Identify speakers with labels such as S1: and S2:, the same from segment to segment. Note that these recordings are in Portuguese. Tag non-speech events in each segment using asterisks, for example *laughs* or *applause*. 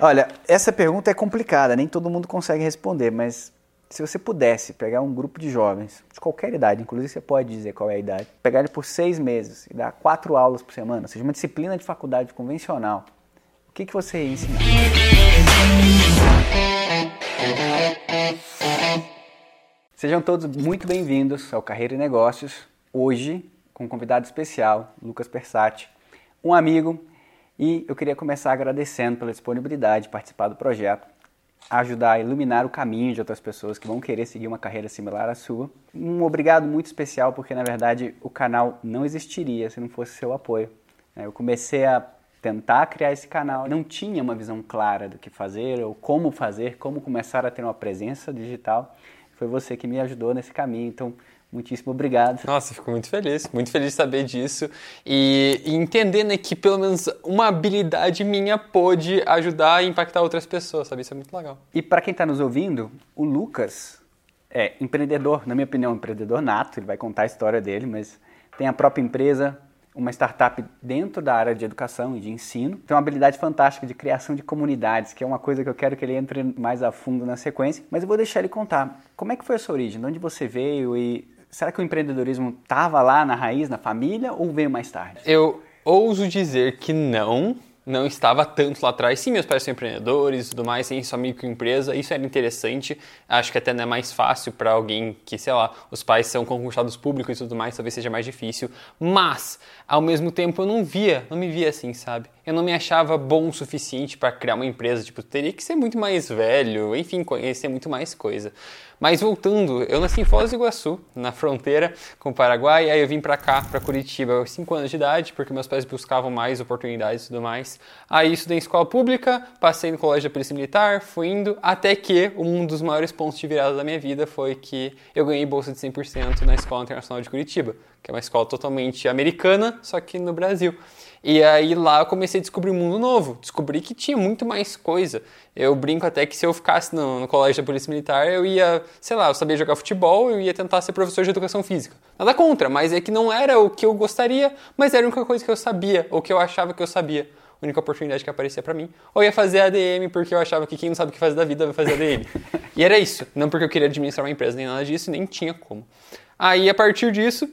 S1: Olha, essa pergunta é complicada, nem todo mundo consegue responder, mas se você pudesse pegar um grupo de jovens, de qualquer idade, inclusive você pode dizer qual é a idade, pegar ele por seis meses e dar quatro aulas por semana, ou seja, uma disciplina de faculdade convencional, o que, que você ia ensinar? Sejam todos muito bem-vindos ao Carreira e Negócios. Hoje, com um convidado especial, Lucas Persati, um amigo, e eu queria começar agradecendo pela disponibilidade de participar do projeto, ajudar a iluminar o caminho de outras pessoas que vão querer seguir uma carreira similar à sua. Um obrigado muito especial, porque na verdade o canal não existiria se não fosse seu apoio. Eu comecei a tentar criar esse canal, não tinha uma visão clara do que fazer ou como fazer, como começar a ter uma presença digital foi você que me ajudou nesse caminho. Então, muitíssimo obrigado.
S2: Nossa, fico muito feliz, muito feliz de saber disso e, e entendendo que pelo menos uma habilidade minha pôde ajudar e impactar outras pessoas, sabe? Isso é muito legal.
S1: E para quem está nos ouvindo, o Lucas é empreendedor, na minha opinião, empreendedor nato, ele vai contar a história dele, mas tem a própria empresa, uma startup dentro da área de educação e de ensino. Tem uma habilidade fantástica de criação de comunidades, que é uma coisa que eu quero que ele entre mais a fundo na sequência. Mas eu vou deixar ele contar como é que foi a sua origem, de onde você veio e será que o empreendedorismo estava lá na raiz, na família, ou veio mais tarde?
S2: Eu ouso dizer que não, não estava tanto lá atrás. Sim, meus pais são empreendedores e tudo mais, têm sua microempresa, isso era interessante. Acho que até não é mais fácil para alguém que, sei lá, os pais são concursados públicos e tudo mais, talvez seja mais difícil. Mas, ao mesmo tempo, eu não via, não me via assim, sabe? Eu não me achava bom o suficiente para criar uma empresa, tipo, teria que ser muito mais velho, enfim, conhecer muito mais coisa. Mas voltando, eu nasci em Foz do Iguaçu, na fronteira com o Paraguai, aí eu vim para cá, para Curitiba, aos 5 anos de idade, porque meus pais buscavam mais oportunidades e tudo mais. Aí estudei em escola pública, passei no colégio da Polícia Militar, fui indo, até que um dos maiores pontos de virada da minha vida foi que eu ganhei bolsa de 100% na Escola Internacional de Curitiba, que é uma escola totalmente americana, só que no Brasil. E aí lá eu comecei a descobrir um mundo novo, descobri que tinha muito mais coisa. Eu brinco até que se eu ficasse no, no, colégio da Polícia Militar, eu ia, sei lá, eu sabia jogar futebol, eu ia tentar ser professor de educação física. Nada contra, mas é que não era o que eu gostaria, mas era a única coisa que eu sabia, ou que eu achava que eu sabia. A única oportunidade que aparecia para mim. Ou ia fazer ADM, porque eu achava que quem não sabe o que fazer da vida vai fazer ADM. e era isso. Não porque eu queria administrar uma empresa nem nada disso, nem tinha como. Aí, a partir disso,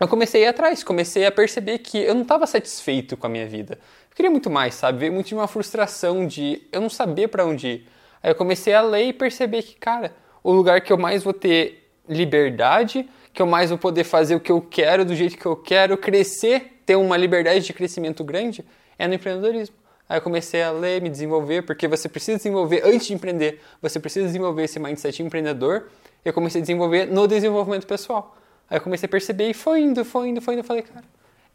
S2: eu comecei a ir atrás, comecei a perceber que eu não estava satisfeito com a minha vida. Eu queria muito mais, sabe? Veio muito de uma frustração de eu não saber para onde ir. Aí eu comecei a ler e perceber que, cara, o lugar que eu mais vou ter liberdade, que eu mais vou poder fazer o que eu quero, do jeito que eu quero, crescer, ter uma liberdade de crescimento grande, é no empreendedorismo. Aí eu comecei a ler, me desenvolver, porque você precisa desenvolver antes de empreender, você precisa desenvolver esse mindset empreendedor. Eu comecei a desenvolver no desenvolvimento pessoal. Aí eu comecei a perceber e foi indo, foi indo, foi indo. Eu falei, cara,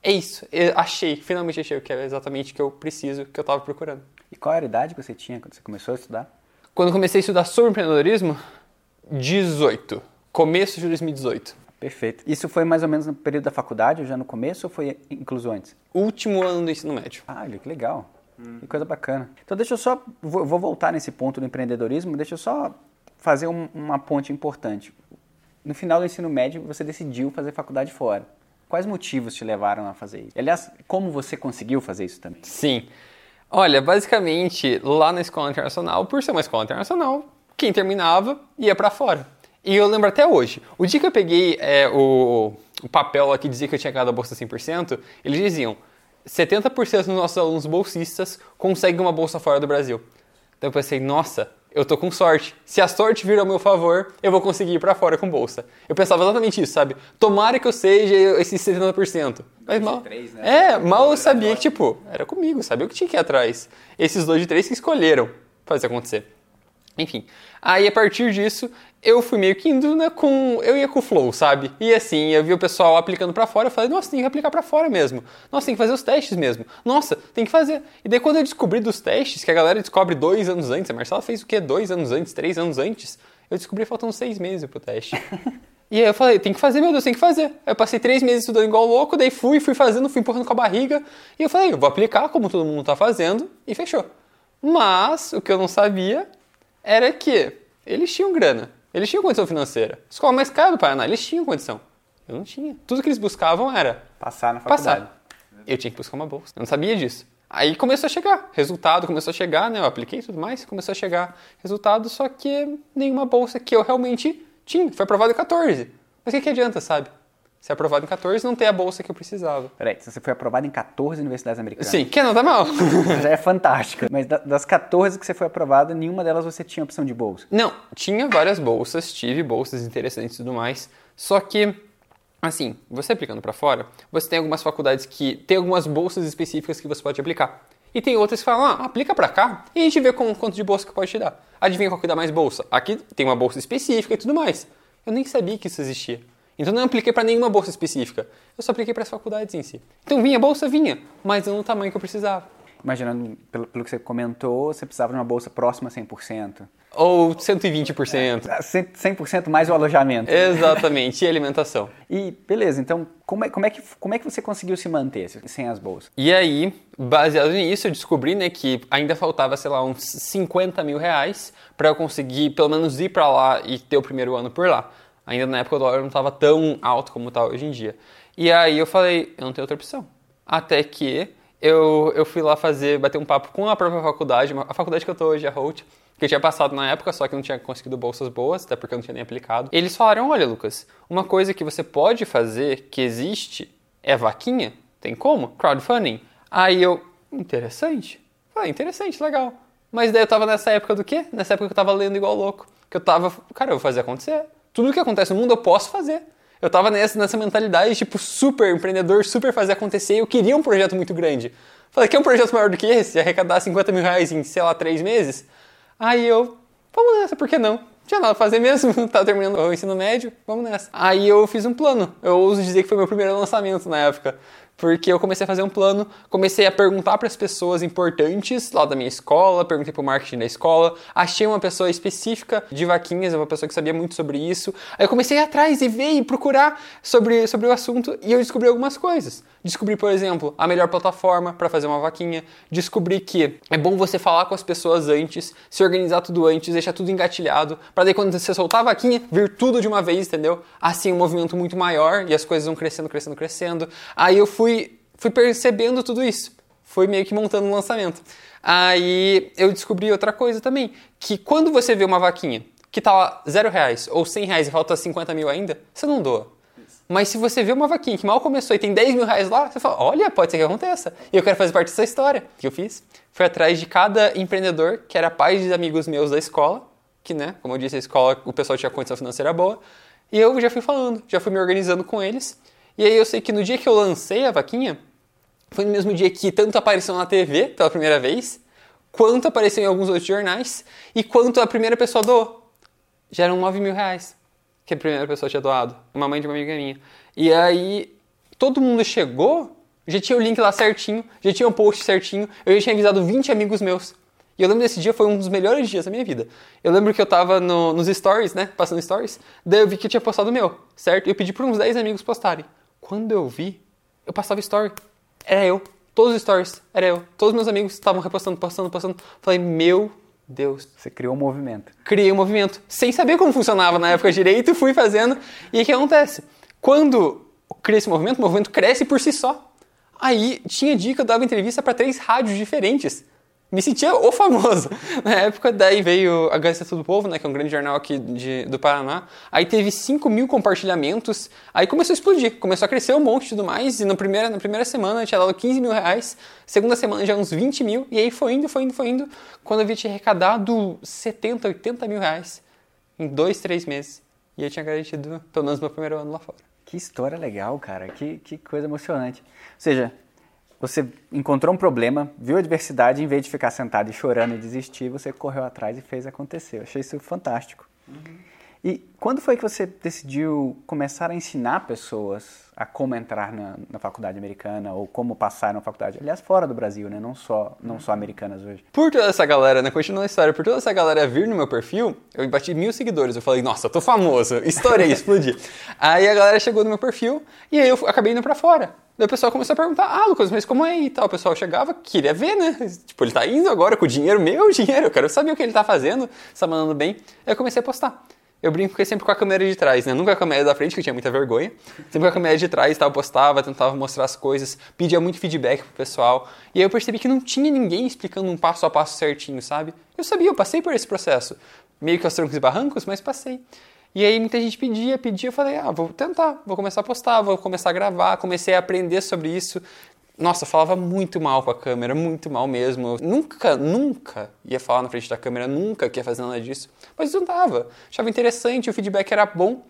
S2: é isso. Eu achei, finalmente achei o que é exatamente o que eu preciso, que eu estava procurando.
S1: E qual era a idade que você tinha quando você começou a estudar?
S2: Quando comecei a estudar sobre empreendedorismo, 18. Começo de 2018.
S1: Perfeito. Isso foi mais ou menos no período da faculdade, ou já no começo, ou foi incluso antes?
S2: Último ano do ensino médio.
S1: Ah, que legal. Hum. Que coisa bacana. Então deixa eu só, vou, vou voltar nesse ponto do empreendedorismo, deixa eu só fazer um, uma ponte importante no final do ensino médio você decidiu fazer faculdade fora. Quais motivos te levaram a fazer isso? Aliás, como você conseguiu fazer isso também?
S2: Sim. Olha, basicamente, lá na escola internacional, por ser uma escola internacional, quem terminava ia para fora. E eu lembro até hoje, o dia que eu peguei é, o, o, papel aqui dizia que eu tinha ganhado a bolsa 100%, eles diziam 70% dos nossos alunos bolsistas conseguem uma bolsa fora do Brasil. Então eu pensei, nossa, eu tô com sorte. Se a sorte vir ao meu favor, eu vou conseguir ir pra fora com bolsa. Eu pensava exatamente isso, sabe? Tomara que eu seja esses 70%. Mas mal, né? É, mal eu sabia que, tipo, era comigo, sabia o que tinha que ir atrás. Esses dois de três que escolheram fazer acontecer. Enfim, aí a partir disso, eu fui meio que indo né, com. Eu ia com o flow, sabe? E assim, eu vi o pessoal aplicando para fora, eu falei, nossa, tem que aplicar para fora mesmo. Nossa, tem que fazer os testes mesmo. Nossa, tem que fazer. E daí quando eu descobri dos testes, que a galera descobre dois anos antes, a Marcela fez o quê? Dois anos antes, três anos antes, eu descobri faltando seis meses pro teste. *laughs* E aí eu falei, tem que fazer, meu Deus, tem que fazer. Aí eu passei três meses estudando igual louco, daí fui, fui fazendo, fui empurrando com a barriga. E eu falei, eu vou aplicar como todo mundo tá fazendo, e fechou. Mas o que eu não sabia era que eles tinham grana, eles tinham condição financeira. Escola mais cara do Paraná, eles tinham condição. Eu não tinha. Tudo que eles buscavam era
S1: passar na faculdade.
S2: Passar. Eu tinha que buscar uma bolsa. Eu não sabia disso. Aí começou a chegar, resultado começou a chegar, né? Eu apliquei tudo mais, começou a chegar resultado, só que nenhuma bolsa que eu realmente tinha. Foi aprovado em 14. Mas o que, que adianta, sabe? Ser aprovado em 14 não ter a bolsa que eu precisava.
S1: Peraí, você foi aprovado em 14 universidades americanas?
S2: Sim, que não tá mal. *laughs*
S1: Já é fantástico. Mas das 14 que você foi aprovado, nenhuma delas você tinha opção de bolsa?
S2: Não, tinha várias bolsas, tive bolsas interessantes e tudo mais. Só que, assim, você aplicando para fora, você tem algumas faculdades que tem algumas bolsas específicas que você pode aplicar. E tem outras que falam, ah, aplica para cá e a gente vê com, quanto de bolsa que pode te dar. Adivinha qual que dá mais bolsa? Aqui tem uma bolsa específica e tudo mais. Eu nem sabia que isso existia. Então não apliquei para nenhuma bolsa específica. Eu só apliquei para as faculdades em si. Então vinha bolsa, vinha, mas não no tamanho que eu precisava.
S1: Imaginando, pelo, pelo que você comentou, você precisava de uma bolsa próxima a 100%.
S2: Ou 120%.
S1: 100% mais o alojamento.
S2: Exatamente, e alimentação. *laughs*
S1: E beleza, então como é, como, é que, como é que você conseguiu se manter sem as bolsas?
S2: E aí, baseado nisso, eu descobri né, que ainda faltava, sei lá, uns 50 mil reais para eu conseguir pelo menos ir para lá e ter o primeiro ano por lá. Ainda na época o dólar não estava tão alto como está hoje em dia. E aí eu falei, eu não tenho outra opção. Até que eu, eu fui lá fazer, bater um papo com a própria faculdade, a faculdade que eu estou hoje, a Holt, que eu tinha passado na época, só que não tinha conseguido bolsas boas, até porque eu não tinha nem aplicado. Eles falaram, olha Lucas, uma coisa que você pode fazer, que existe, é vaquinha. Tem como? Crowdfunding. Aí eu, interessante. Falei, interessante, legal. Mas daí eu tava nessa época do quê? Nessa época que eu tava lendo igual louco. Que eu tava, cara, eu vou fazer acontecer. Tudo que acontece no mundo eu posso fazer. Eu tava nessa, nessa mentalidade, tipo, super empreendedor, super fazer acontecer. Eu queria um projeto muito grande. Falei, quer um projeto maior do que esse? Arrecadar 50 mil reais em, sei lá, três meses? Aí eu, vamos nessa, por que não? Não tinha nada a fazer mesmo, *laughs* tava terminando o ensino médio, vamos nessa. Aí eu fiz um plano. Eu ouso dizer que foi meu primeiro lançamento na época porque eu comecei a fazer um plano, comecei a perguntar para as pessoas importantes lá da minha escola, perguntei para o marketing da escola, achei uma pessoa específica de vaquinhas, uma pessoa que sabia muito sobre isso. Aí eu comecei atrás e ver e procurar sobre, sobre o assunto e eu descobri algumas coisas. Descobri, por exemplo, a melhor plataforma para fazer uma vaquinha, descobri que é bom você falar com as pessoas antes, se organizar tudo antes, deixar tudo engatilhado, para daí quando você soltar a vaquinha, vir tudo de uma vez, entendeu? Assim, um movimento muito maior e as coisas vão crescendo, crescendo, crescendo. Aí eu fui fui, fui percebendo tudo isso. Fui meio que montando um lançamento. Aí eu descobri outra coisa também, que quando você vê uma vaquinha que tá lá zero reais ou cem reais e falta 50 mil ainda, você não doa. Mas se você vê uma vaquinha que mal começou e tem 10 mil reais lá, você fala, olha, pode ser que aconteça. E eu quero fazer parte dessa história. O que eu fiz? Fui atrás de cada empreendedor que era pai de amigos meus da escola, que, né, como eu disse, a escola, o pessoal tinha condição financeira boa. E eu já fui falando, já fui me organizando com eles. E aí eu sei que no dia que eu lancei a vaquinha, foi no mesmo dia que tanto apareceu na TV pela primeira vez, quanto apareceu em alguns outros jornais, e quanto a primeira pessoa doou. Já eram 9 mil reais que a primeira pessoa tinha doado, uma mãe de uma amiga minha. E aí todo mundo chegou, já tinha o link lá certinho, já tinha o um post certinho, eu já tinha avisado 20 amigos meus. E eu lembro desse dia, foi um dos melhores dias da minha vida. Eu lembro que eu tava no, nos stories, né? Passando stories. Daí eu vi que eu tinha postado o meu, certo? E eu pedi para uns 10 amigos postarem. Quando eu vi, eu passava story. Era eu. Todos os stories, era eu. Todos meus amigos estavam repostando, postando, postando. Falei, meu Deus.
S1: Você criou um movimento.
S2: Criei um movimento. Sem saber como funcionava na época direito, fui fazendo. E o que acontece? Quando cria esse movimento, o movimento cresce por si só. Aí tinha dia que eu dava entrevista para três rádios diferentes me sentia o famoso. *laughs* Na época, daí veio a Gazeta do Povo, né, que é um grande jornal aqui de, do Paraná. Aí teve 5 mil compartilhamentos. Aí começou a explodir, começou a crescer um monte e tudo mais. E na primeira, na primeira semana tinha dado 15 mil reais. Segunda semana já uns 20 mil. E aí foi indo, foi indo, foi indo. Quando eu vi, tinha arrecadado 70, 80 mil reais em dois, três meses. E eu tinha garantido pelo menos meu primeiro ano lá fora.
S1: Que história legal, cara. Que, que coisa emocionante. Ou seja, você encontrou um problema, viu a adversidade, em vez de ficar sentado e chorando e desistir, você correu atrás e fez acontecer. Eu achei isso fantástico. Uhum. E quando foi que você decidiu começar a ensinar pessoas a como entrar na, na, faculdade americana ou como passar na faculdade? Aliás, fora do Brasil, né? Não só, não só americanas hoje.
S2: Por toda essa galera, né? Continua a história. Por toda essa galera vir no meu perfil, eu bati mil seguidores. Eu falei, nossa, eu tô famoso. Estourei, *laughs* explodi. aí a galera chegou no meu perfil e aí eu acabei indo pra fora. Daí o pessoal começou a perguntar, ah, Lucas, mas como é e tal? O pessoal chegava, queria ver, né? Tipo, ele tá indo agora com o dinheiro, meu dinheiro, eu quero saber o que ele tá fazendo, se tá mandando bem. Aí eu comecei a postar. eu brinco é sempre com a câmera de trás, né? Nunca a câmera da frente, que eu tinha muita vergonha. Sempre com a câmera de trás, tal, postava, tentava mostrar as coisas, pedia muito feedback pro pessoal. E aí eu percebi que não tinha ninguém explicando um passo a passo certinho, sabe? Eu sabia, eu passei por esse processo. Meio que aos trancos e barrancos, mas passei. E aí muita gente pedia, pedia, eu falei, ah, vou tentar, vou começar a postar, vou começar a gravar, comecei a aprender sobre isso. Nossa, falava muito mal com a câmera, muito mal mesmo. Eu nunca, nunca ia falar na frente da câmera, nunca ia fazer nada disso. Mas eu tava. Achava interessante, o feedback era bom.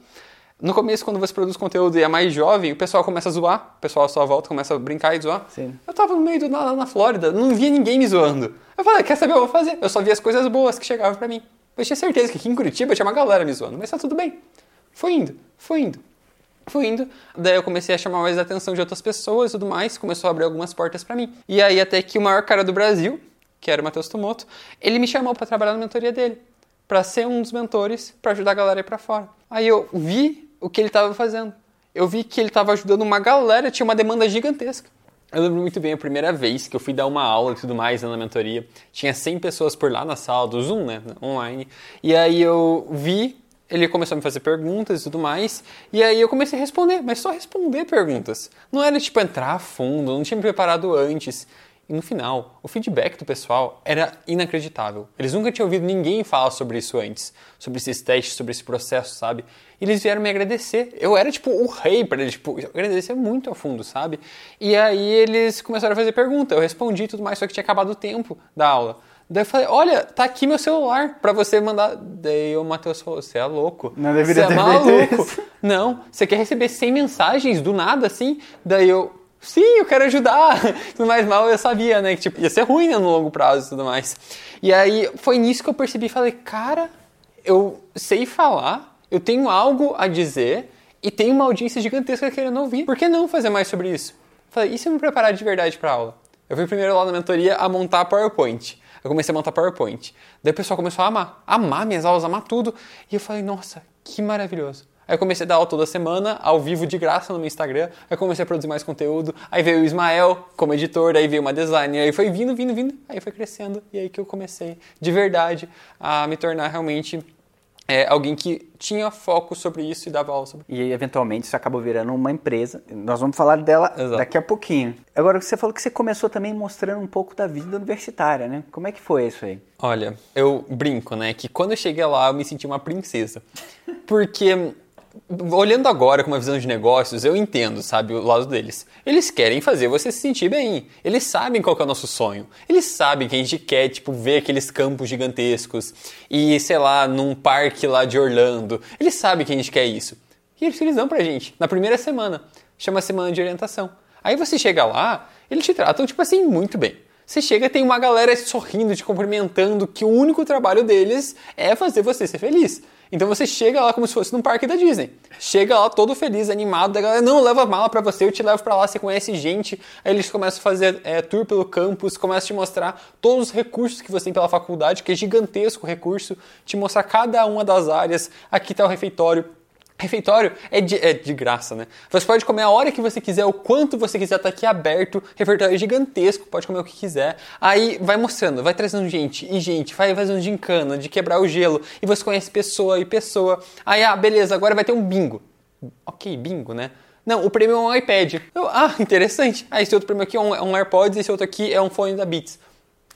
S2: No começo, quando você produz conteúdo e é mais jovem, o pessoal começa a zoar, o pessoal à sua volta começa a brincar e zoar.
S1: Sim.
S2: Eu tava no meio do nada na Flórida, não via ninguém me zoando. Eu falei, quer saber, eu vou fazer. Eu só via as coisas boas que chegavam para mim. Eu tinha certeza que aqui em Curitiba tinha uma galera me zoando, mas tá tudo bem. Foi indo, foi indo. Fui indo, daí eu comecei a chamar mais a atenção de outras pessoas e tudo mais, começou a abrir algumas portas para mim. E aí até que o maior cara do Brasil, que era o Matheus Tomoto, ele me chamou para trabalhar na mentoria dele, para ser um dos mentores, para ajudar a galera a ir para fora. Aí eu vi o que ele estava fazendo. Eu vi que ele estava ajudando uma galera, tinha uma demanda gigantesca. Eu lembro muito bem a primeira vez que eu fui dar uma aula e tudo mais na mentoria. Tinha 100 pessoas por lá na sala do Zoom, né, online. E aí eu vi ele começou a me fazer perguntas e tudo mais, e aí eu comecei a responder, mas só responder perguntas. Não era tipo entrar a fundo, não tinha me preparado antes. E no final, o feedback do pessoal era inacreditável. Eles nunca tinham ouvido ninguém falar sobre isso antes, sobre esses testes, sobre esse processo, sabe? E eles vieram me agradecer. Eu era tipo o rei para eles, tipo, agradecer muito a fundo, sabe? E aí eles começaram a fazer pergunta, eu respondi e tudo mais, só que tinha acabado o tempo da aula. Daí eu falei, olha, tá aqui meu celular pra você mandar. Daí o Matheus falou, você é louco.
S1: Não deveria
S2: você
S1: ter
S2: é maluco. Não, você quer receber 100 mensagens do nada assim? Daí eu, sim, eu quero ajudar. *laughs* Tudo mais mal eu sabia, né? Que tipo, ia ser ruim né, no longo prazo e tudo mais. E aí foi nisso que eu percebi, falei, cara, eu sei falar, eu tenho algo a dizer e tem uma audiência gigantesca querendo ouvir. Por que não fazer mais sobre isso? Falei, e se eu me preparar de verdade pra aula? Eu fui primeiro lá na mentoria a montar PowerPoint eu comecei a montar PowerPoint. Daí o pessoal começou a amar, amar minhas aulas, amar tudo. E eu falei, nossa, que maravilhoso. Aí comecei a dar aula toda semana, ao vivo de graça no meu Instagram. Aí comecei a produzir mais conteúdo. Aí veio o Ismael como editor, aí veio uma designer. Aí foi vindo, vindo, vindo. Aí foi crescendo. E aí que eu comecei, de verdade, a me tornar realmente é, alguém que tinha foco sobre isso e dava aula sobre
S1: E eventualmente isso acabou virando uma empresa. Nós vamos falar dela Exato. daqui a pouquinho. Agora, você falou que você começou também mostrando um pouco da vida universitária, né? Como é que foi isso aí?
S2: Olha, eu brinco, né? Que quando eu cheguei lá, eu me senti uma princesa. *laughs* Porque olhando agora com uma visão de negócios, eu entendo, sabe, o lado deles. Eles querem fazer você se sentir bem. Eles sabem qual é o nosso sonho. Eles sabem que a gente quer, tipo, ver aqueles campos gigantescos e, sei lá, num parque lá de Orlando. Eles sabem que a gente quer isso. E eles, eles dão pra gente, na primeira semana. Chama semana de orientação. Aí você chega lá, eles te tratam, tipo assim, muito bem. Você chega, tem uma galera sorrindo, te cumprimentando, que o único trabalho deles é fazer você ser feliz. Então você chega lá como se fosse num parque da Disney. Chega lá todo feliz, animado, da galera, não, leva mala para você, eu te levo para lá, você conhece gente. Aí eles começam a fazer é, tour pelo campus, começam a te mostrar todos os recursos que você tem pela faculdade, que é gigantesco o recurso, te mostrar cada uma das áreas. Aqui está o refeitório, Refeitório é de, é de, graça, né? Você pode comer a hora que você quiser, o quanto você quiser, tá aqui aberto. Refeitório é gigantesco, pode comer o que quiser. Aí vai mostrando, vai trazendo gente e gente, vai fazendo gincana, de quebrar o gelo. E você conhece pessoa e pessoa. Aí, ah, beleza, agora vai ter um bingo. Ok, bingo, né? Não, o prêmio é um iPad. Eu, ah, *laughs* interessante. Ah, esse outro prêmio aqui é um, é um AirPods, esse outro aqui é um fone da Beats.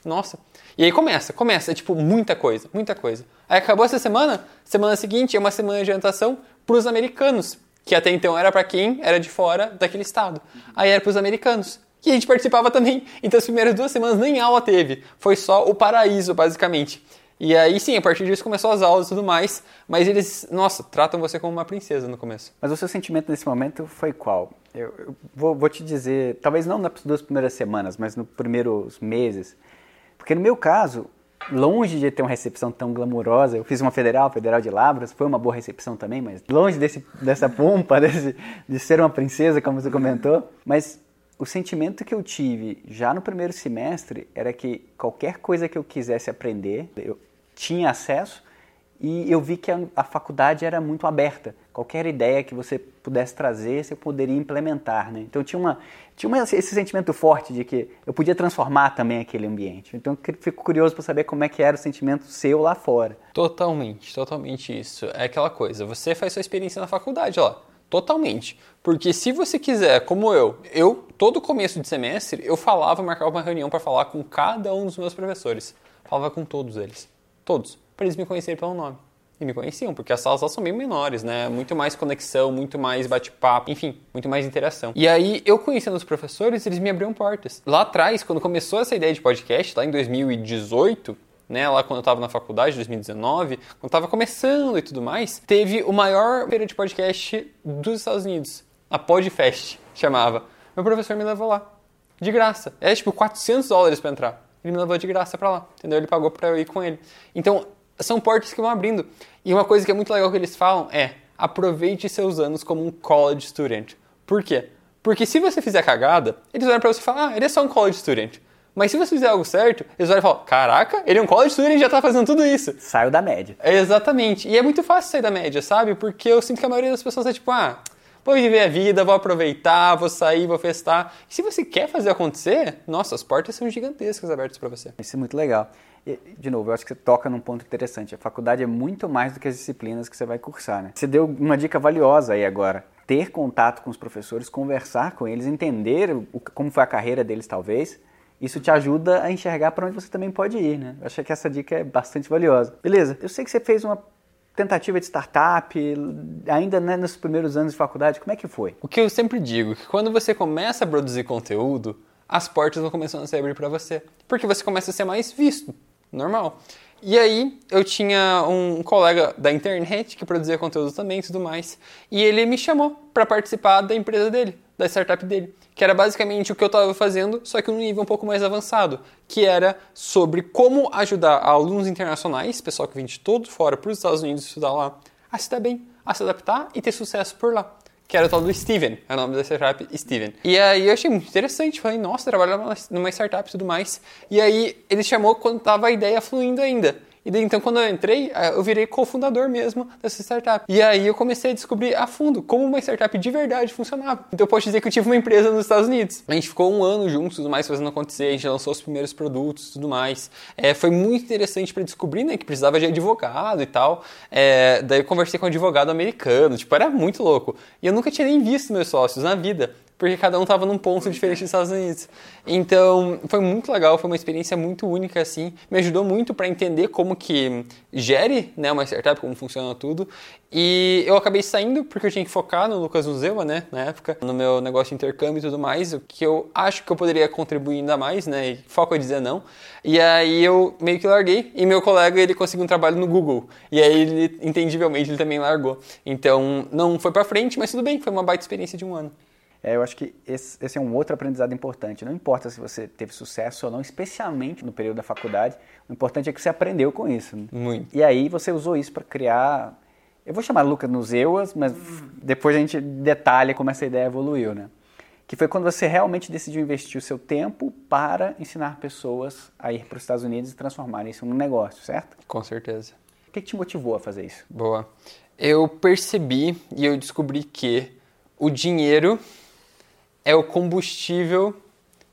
S2: Nossa. E aí começa, começa, é tipo muita coisa, muita coisa. Aí acabou essa semana, semana seguinte é uma semana de orientação para os americanos, que até então era para quem era de fora daquele estado. Aí era para os americanos. E a gente participava também. Então as primeiras duas semanas nem aula teve. Foi só o paraíso, basicamente. E aí sim, a partir disso começou as aulas e tudo mais. Mas eles, nossa, tratam você como uma princesa no começo.
S1: Mas o seu sentimento nesse momento foi qual? Eu, eu vou, vou, te dizer, talvez não nas duas primeiras semanas, mas nos primeiros meses. Porque no meu caso, longe de ter uma recepção tão glamourosa. Eu fiz uma federal, federal de Lavras, foi uma boa recepção também, mas longe desse, dessa pompa, *laughs* desse, de ser uma princesa, como você comentou. Mas o sentimento que eu tive já no primeiro semestre era que qualquer coisa que eu quisesse aprender, eu tinha acesso e eu vi que a, a faculdade era muito aberta qualquer ideia que você pudesse trazer, você poderia implementar, né? Então tinha, uma, tinha uma, esse sentimento forte de que eu podia transformar também aquele ambiente. Então fico curioso para saber como é que era o sentimento seu lá fora.
S2: Totalmente, totalmente isso. É aquela coisa, você faz sua experiência na faculdade lá. Totalmente. Porque se você quiser, como eu, eu, todo começo de semestre, eu falava, marcava uma reunião para falar com cada um dos meus professores. Falava com todos eles. Todos. Para eles me conhecerem pelo nome. E me conheciam, porque as salas lá são bem menores, né? Muito mais conexão, muito mais bate-papo, enfim, muito mais interação. E aí, eu conhecendo os professores, eles me abriam portas. Lá atrás, quando começou essa ideia de podcast, lá em 2018, né, lá quando eu estava na faculdade, 2019, quando estava começando e tudo mais, teve o maior feira de podcast dos Estados Unidos, a Podfest, chamava. Meu professor me levou lá, de graça. É tipo 400 dólares para entrar. Ele me levou de graça para lá, entendeu? Ele pagou para eu ir com ele. Então, são portas que vão abrindo. E uma coisa que é muito legal que eles falam é: aproveite seus anos como um college student. Por quê? Porque se você fizer cagada, eles olham para você e falam: ah, ele é só um college student. Mas se você fizer algo certo, eles olham e falam: caraca, ele é um college student e já está fazendo tudo isso.
S1: Saiu da média.
S2: É, exatamente. E é muito fácil sair da média, sabe? Porque eu sinto que a maioria das pessoas é tipo: ah, vou viver a vida, vou aproveitar, vou sair, vou festar. E se você quer fazer acontecer, nossa, as portas são gigantescas abertas para você.
S1: Isso é muito legal. De novo, eu acho que você toca num ponto interessante. A faculdade é muito mais do que as disciplinas que você vai cursar, né? Você deu uma dica valiosa aí agora. Ter contato com os professores, conversar com eles, entender o, como foi a carreira deles, talvez, isso te ajuda a enxergar para onde você também pode ir, né? Eu acho que essa dica é bastante valiosa. Beleza, eu sei que você fez uma tentativa de startup, ainda né, nos primeiros anos de faculdade, como é que foi?
S2: O que eu sempre digo, que quando você começa a produzir conteúdo, as portas vão começando a se abrir para você, porque você começa a ser mais visto, normal. E aí eu tinha um colega da internet que produzia conteúdo também e tudo mais, e ele me chamou para participar da empresa dele, da startup dele, que era basicamente o que eu estava fazendo, só que num nível um pouco mais avançado, que era sobre como ajudar alunos internacionais, pessoal que vem de todo fora para os Estados Unidos estudar lá, a se dar bem, a se adaptar e ter sucesso por lá que era o tal do Steven, é o nome da startup Steven. E aí eu achei muito interessante, falei, nossa, trabalhar numa startup e tudo mais. E aí ele chamou quando tava a ideia fluindo ainda. E daí, então, quando eu entrei, eh, eu virei cofundador mesmo dessa startup. E aí eu comecei a descobrir a fundo como uma startup de verdade funcionava. Então, eu posso dizer que eu tive uma empresa nos Estados Unidos. A gente ficou um ano juntos, tudo mais, fazendo acontecer. A gente lançou os primeiros produtos, tudo mais. É, foi muito interessante para descobrir, né, que precisava de advogado e tal. É, daí eu conversei com um advogado americano. Tipo, era muito louco. E eu nunca tinha nem visto meus sócios na vida porque cada um estava num ponto diferente dos Estados Unidos. Então, foi muito legal, foi uma experiência muito única, assim, me ajudou muito para entender como que gere né, uma startup, como funciona tudo, e eu acabei saindo porque eu tinha que focar no Lucas Museu, né, na época, no meu negócio de intercâmbio e tudo mais, o que eu acho que eu poderia contribuir ainda mais, né, e foco é dizer não, e aí eu meio que larguei, e meu colega, ele conseguiu um trabalho no Google, e aí ele, entendivelmente, ele também largou. Então, não foi para frente, mas tudo bem, foi uma baita experiência de um ano.
S1: É, eu acho que esse, esse, é um outro aprendizado importante. Não importa se você teve sucesso ou não, especialmente no período da faculdade, o importante é que você aprendeu com isso. Né?
S2: Muito.
S1: E aí você usou isso para criar. Eu vou chamar Lucas nos EUAS, mas depois a gente detalha como essa ideia evoluiu, né? Que foi quando você realmente decidiu investir o seu tempo para ensinar pessoas a ir para os Estados Unidos e transformarem isso num negócio, certo?
S2: Com certeza.
S1: O que, que te motivou a fazer isso?
S2: Boa. Eu percebi e eu descobri que o dinheiro é o combustível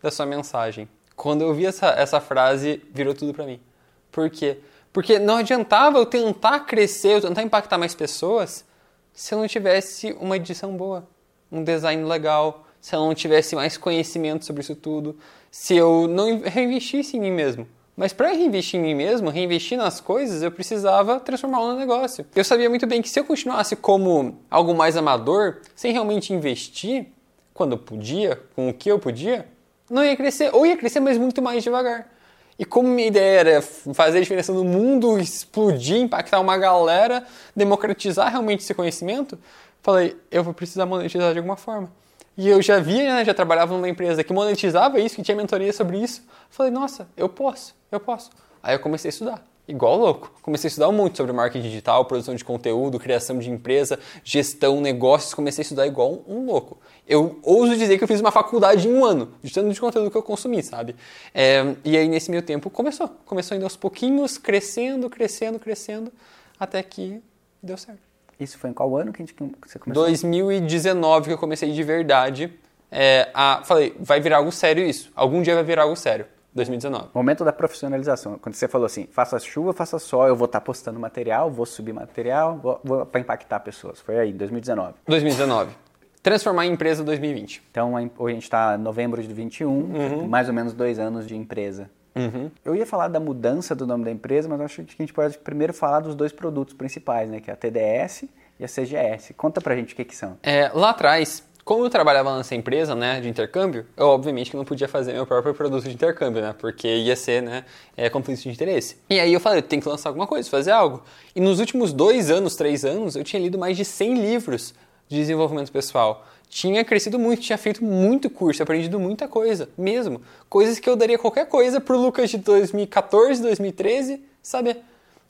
S2: da sua mensagem. Quando eu vi essa, essa frase, virou tudo para mim. Por quê? Porque não adiantava eu tentar crescer, eu tentar impactar mais pessoas, se eu não tivesse uma edição boa, um design legal, se eu não tivesse mais conhecimento sobre isso tudo, se eu não reinvestisse em mim mesmo. Mas para reinvestir em mim mesmo, reinvestir nas coisas, eu precisava transformar no negócio. Eu sabia muito bem que se eu continuasse como algo mais amador, sem realmente investir, quando eu podia, com o que eu podia, não ia crescer, ou ia crescer, mas muito mais devagar. E como minha ideia era fazer a diferença no mundo, explodir, impactar uma galera, democratizar realmente esse conhecimento, falei, eu vou precisar monetizar de alguma forma. E eu já via, né, já trabalhava numa empresa que monetizava isso, que tinha mentoria sobre isso. Falei, nossa, eu posso, eu posso. Aí eu comecei a estudar igual louco. Comecei a estudar muito sobre marketing digital, produção de conteúdo, criação de empresa, gestão, negócios. Comecei a estudar igual um louco. Eu ouso dizer que eu fiz uma faculdade em um ano, de tanto de conteúdo que eu consumi, sabe? É, e aí, nesse meio tempo, começou. Começou indo aos pouquinhos, crescendo, crescendo, crescendo, até que deu certo.
S1: Isso foi em qual ano que, a gente, que você começou?
S2: 2019 que eu comecei de verdade. É, a, falei, vai virar algo sério isso. Algum dia vai virar algo sério. 2019.
S1: Momento da profissionalização. Quando você falou assim, faça chuva, faça sol, eu vou estar tá postando material, vou subir material, vou, vou para impactar pessoas. Foi aí, 2019.
S2: 2019. Transformar em empresa 2020.
S1: Então, hoje a gente está em novembro de 21, uhum. mais ou menos dois anos de empresa. Uhum. Eu ia falar da mudança do nome da empresa, mas acho que a gente pode primeiro falar dos dois produtos principais, né? Que é a TDS e a CGS. Conta pra gente o que, que são.
S2: É, lá atrás, como eu trabalhava nessa empresa, né, de intercâmbio, eu obviamente que não podia fazer meu próprio produto de intercâmbio, né, porque ia ser, né, é, conflito de interesse. E aí eu falei, tem que lançar alguma coisa, fazer algo. E nos últimos dois anos, três anos, eu tinha lido mais de 100 livros de desenvolvimento pessoal. Tinha crescido muito, tinha feito muito curso, aprendido muita coisa, mesmo. Coisas que eu daria qualquer coisa pro Lucas de 2014, 2013, sabe?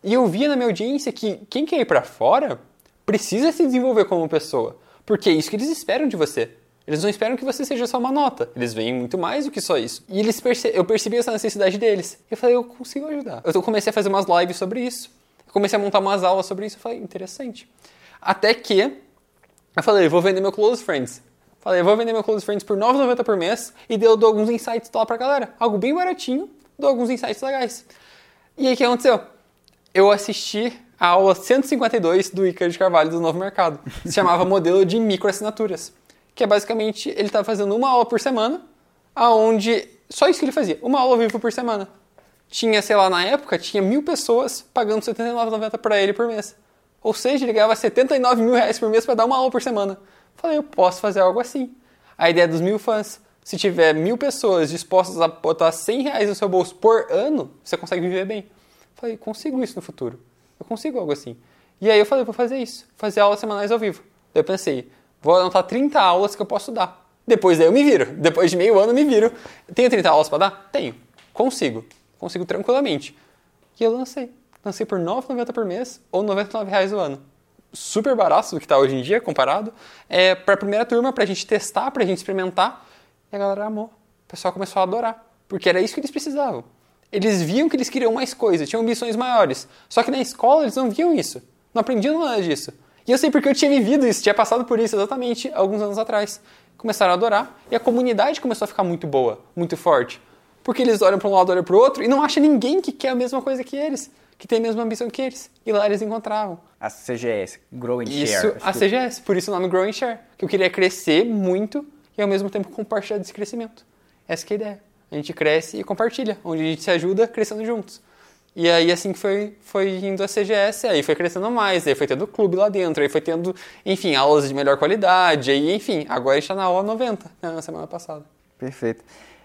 S2: E eu via na minha audiência que quem quer ir para fora precisa se desenvolver como pessoa. Porque é isso que eles esperam de você. Eles não esperam que você seja só uma nota. Eles veem muito mais do que só isso. E eles perce... eu percebi essa necessidade deles. Eu falei, eu consigo ajudar. Eu comecei a fazer umas lives sobre isso. Eu comecei a montar umas aulas sobre isso. Eu falei, interessante. Até que eu falei, vou vender meu Close Friends. Falei, vou vender meu Close Friends por R$ 9,90 por mês e eu dou alguns insights lá pra galera. Algo bem baratinho, dou alguns insights legais. E aí o que aconteceu? Eu assisti a aula 152 do Ícaro de Carvalho do Novo Mercado. Se chamava *laughs* Modelo de Microassinaturas. Que é basicamente, ele estava fazendo uma aula por semana, aonde só isso que ele fazia, uma aula ao vivo por semana. Tinha, sei lá, na época, tinha mil pessoas pagando R$ 79,90 para ele por mês. Ou seja, ele ganhava 79 mil reais por mês para dar uma aula por semana. Falei, eu posso fazer algo assim. A ideia dos mil fãs. Se tiver mil pessoas dispostas a botar 100 reais no seu bolso por ano, você consegue viver bem. Falei, consigo isso no futuro. Eu consigo algo assim. E aí eu falei, vou fazer isso, fazer aulas semanais ao vivo. Daí eu pensei, vou anotar 30 aulas que eu posso dar. Depois daí eu me viro. *laughs* Depois de meio ano eu me viro. Tenho 30 aulas para dar? Tenho. Consigo. Consigo tranquilamente. E eu lancei. Lancei por R$ 9,90 por mês ou R$ 99,00 o ano. Super barato do que está hoje em dia comparado. É para a primeira turma, para a gente testar, para a gente experimentar. E a galera amou. O pessoal começou a adorar. Porque era isso que eles precisavam. Eles viam que eles queriam mais coisas, tinham ambições maiores. Só que na escola eles não viam isso. Não aprendiam nada disso. E eu sei porque eu tinha vivido isso, tinha passado por isso exatamente alguns anos atrás. Começaram a adorar e a comunidade começou a ficar muito boa, muito forte. Porque eles olham para um lado, olham para o outro e não acham ninguém que quer a mesma coisa que eles, que tem a mesma ambição que eles. E lá eles encontravam.
S1: A CGS, Grow and
S2: isso,
S1: Share.
S2: A CGS, por isso o nome Grow and Share. Que eu queria crescer muito e ao mesmo tempo compartilhar desse crescimento. Essa é a ideia a gente cresce e compartilha, onde a gente se ajuda crescendo juntos. E aí, assim que foi, foi indo a CGS, aí foi crescendo mais, aí foi tendo clube lá dentro, aí foi tendo, enfim, aulas de melhor qualidade, aí, enfim, agora a gente está na aula 90, né, na semana passada.
S1: Perfeito.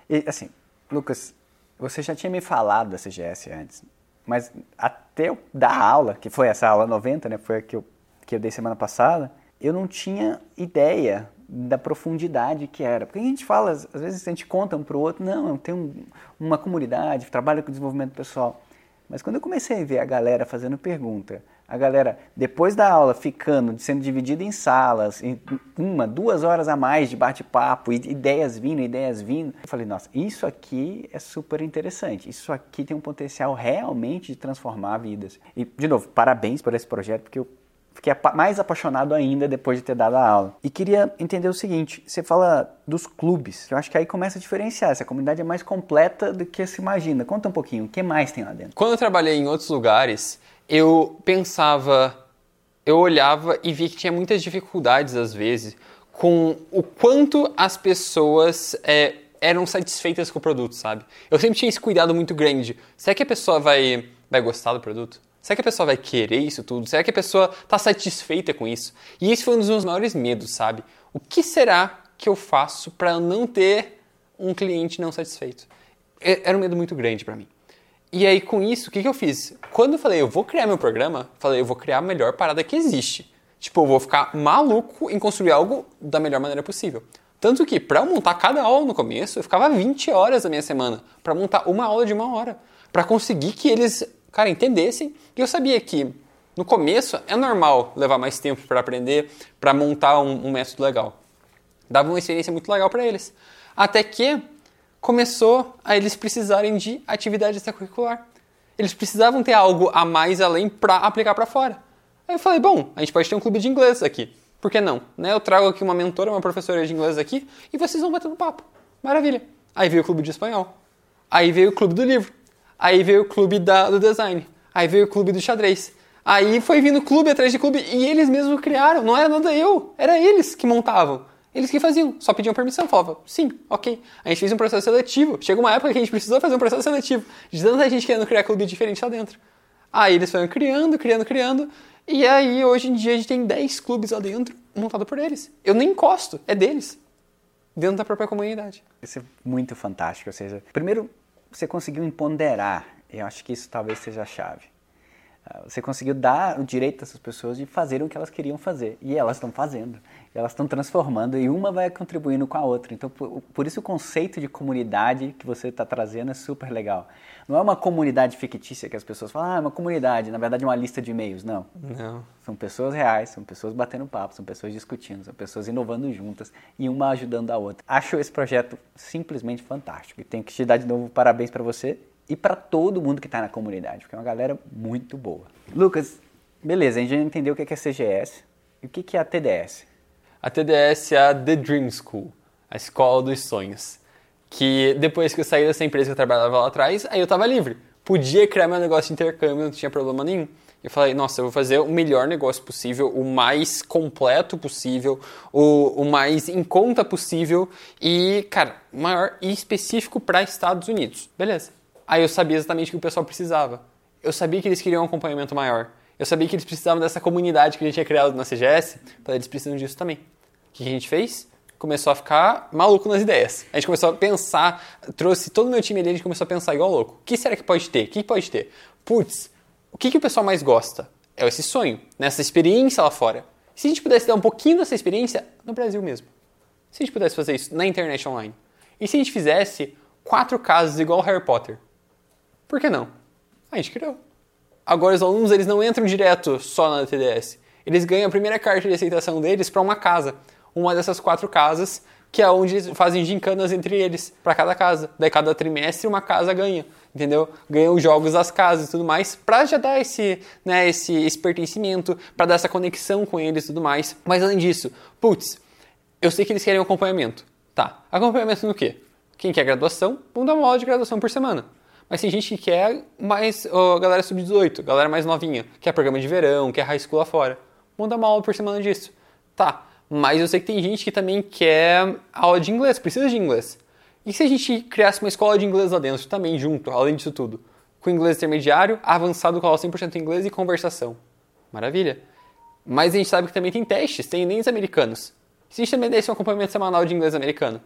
S1: E, assim, Lucas, você já tinha me falado da CGS antes, mas até eu dar aula, que foi essa aula 90, né, foi a que eu, que eu dei semana passada, eu não tinha ideia da profundidade que era. Porque a gente fala, às vezes a gente conta um para o outro, não, tem um, uma comunidade, trabalha com desenvolvimento pessoal. Mas quando eu comecei a ver a galera fazendo pergunta, a galera, depois da aula, ficando, sendo dividida em salas, em uma, duas horas a mais de bate-papo, ideias vindo, ideias vindo, eu falei, nossa, isso aqui é super interessante. Isso aqui tem um potencial realmente de transformar vidas. E, de novo, parabéns por esse projeto, porque eu Fiquei mais apaixonado ainda depois de ter dado a aula. E queria entender o seguinte: você fala dos clubes, eu acho que aí começa a diferenciar. Essa comunidade é mais completa do que se imagina. Conta um pouquinho, o que mais tem lá dentro?
S2: Quando eu trabalhei em outros lugares, eu pensava, eu olhava e vi que tinha muitas dificuldades às vezes com o quanto as pessoas é, eram satisfeitas com o produto, sabe? Eu sempre tinha esse cuidado muito grande. Será que a pessoa vai, vai gostar do produto? Será que a pessoa vai querer isso tudo? Será que a pessoa está satisfeita com isso? E esse foi um dos meus maiores medos, sabe? O que será que eu faço para não ter um cliente não satisfeito? Era um medo muito grande para mim. E aí, com isso, o que, que eu fiz? Quando eu falei, eu vou criar meu programa, falei, eu vou criar a melhor parada que existe. Tipo, eu vou ficar maluco em construir algo da melhor maneira possível. Tanto que, para montar cada aula no começo, eu ficava 20 horas da minha semana para montar uma aula de uma hora. para conseguir que eles cara, entendessem. E eu sabia que no começo é normal levar mais tempo para aprender, para montar um, um, método legal. Dava uma experiência muito legal para eles. Até que começou a eles precisarem de atividade extracurricular. Eles precisavam ter algo a mais além para aplicar para fora. Aí eu falei, bom, a gente pode ter um clube de inglês aqui. Por que não? Né? Eu trago aqui uma mentora, uma professora de inglês aqui e vocês vão batendo papo. Maravilha. Aí veio o clube de espanhol. Aí veio o clube do livro. Aí veio o clube da, do design. Aí veio o clube do xadrez. Aí foi vindo clube atrás de clube e eles mesmos criaram. Não era nada eu, era eles que montavam. Eles que faziam, só pediam permissão, falavam, sim, ok. A gente fez um processo seletivo. Chegou uma época que a gente precisou fazer um processo seletivo, de tanta gente querendo criar clube diferente lá dentro. Aí eles foram criando, criando, criando, e aí hoje em dia a gente tem 10 clubes lá dentro, montado por eles. Eu nem encosto, é deles. Dentro da própria comunidade.
S1: Isso é muito fantástico. Ou seja, primeiro você conseguiu empoderar, eu acho que isso talvez seja a chave. Ah, você conseguiu dar o direito dessas pessoas de fazer o que elas queriam fazer. E elas estão fazendo. Elas estão transformando e uma vai contribuindo com a outra. Então, por, por isso o conceito de comunidade que você está trazendo é super legal. Não é uma comunidade fictícia que as pessoas falam, ah, é uma comunidade, na verdade é uma lista de e-mails. Não.
S2: Não.
S1: São pessoas reais, são pessoas batendo papo, são pessoas discutindo, são pessoas inovando juntas e uma ajudando a outra. Acho esse projeto simplesmente fantástico e tenho que te dar de novo parabéns para você e para todo mundo que está na comunidade, porque é uma galera muito boa. Lucas, beleza, a gente já entendeu o que é CGS e o que é a TDS.
S2: A TDS é a The Dream School, a escola dos sonhos. Que depois que eu saí dessa empresa que eu trabalhava lá atrás, aí eu estava livre. Podia criar meu negócio de intercâmbio, não tinha problema nenhum. Eu falei, nossa, eu vou fazer o melhor negócio possível, o mais completo possível, o, o mais em conta possível e, cara, maior e específico para Estados Unidos. Beleza. Aí eu sabia exatamente o que o pessoal precisava. Eu sabia que eles queriam um acompanhamento maior. Eu sabia que eles precisavam dessa comunidade que a gente tinha criado na CGS. Falei, eles precisam disso também. O que a gente fez? Começou a ficar maluco nas ideias. A gente começou a pensar, trouxe todo o meu time ali, a gente começou a pensar igual louco. O que será que pode ter? O que pode ter? Putz, o que, que o pessoal mais gosta? É esse sonho, nessa experiência lá fora. Se a gente pudesse dar um pouquinho dessa experiência no Brasil mesmo. Se a gente pudesse fazer isso na internet online. E se a gente fizesse quatro casas igual Harry Potter? Por que não? A gente criou. Agora os alunos eles não entram direto só na TDS. Eles ganham a primeira carta de aceitação deles para uma casa. Uma dessas quatro casas, que é onde eles fazem gincanas entre eles, para cada casa. Daí cada trimestre uma casa ganha, entendeu? Ganha os jogos das casas e tudo mais, para já dar esse, né, esse, esse pertencimento, para dar essa conexão com eles e tudo mais. Mas além disso, putz, eu sei que eles querem acompanhamento. Tá, acompanhamento no quê? Quem quer graduação, vamos dar uma aula de graduação por semana. Mas tem gente que quer mais oh, galera sub-18, galera mais novinha, quer programa de verão, quer high school lá fora. Dar uma aula por semana disso. Tá, mas eu sei que tem gente que também quer aula de inglês, precisa de inglês. E se a gente criasse uma escola de inglês lá dentro também, junto, além disso tudo? Com inglês intermediário, avançado com aula 100% inglês e conversação. Maravilha. Mas a gente sabe que também tem testes, tem enems americanos. Se a gente também desse um acompanhamento semanal de inglês americano.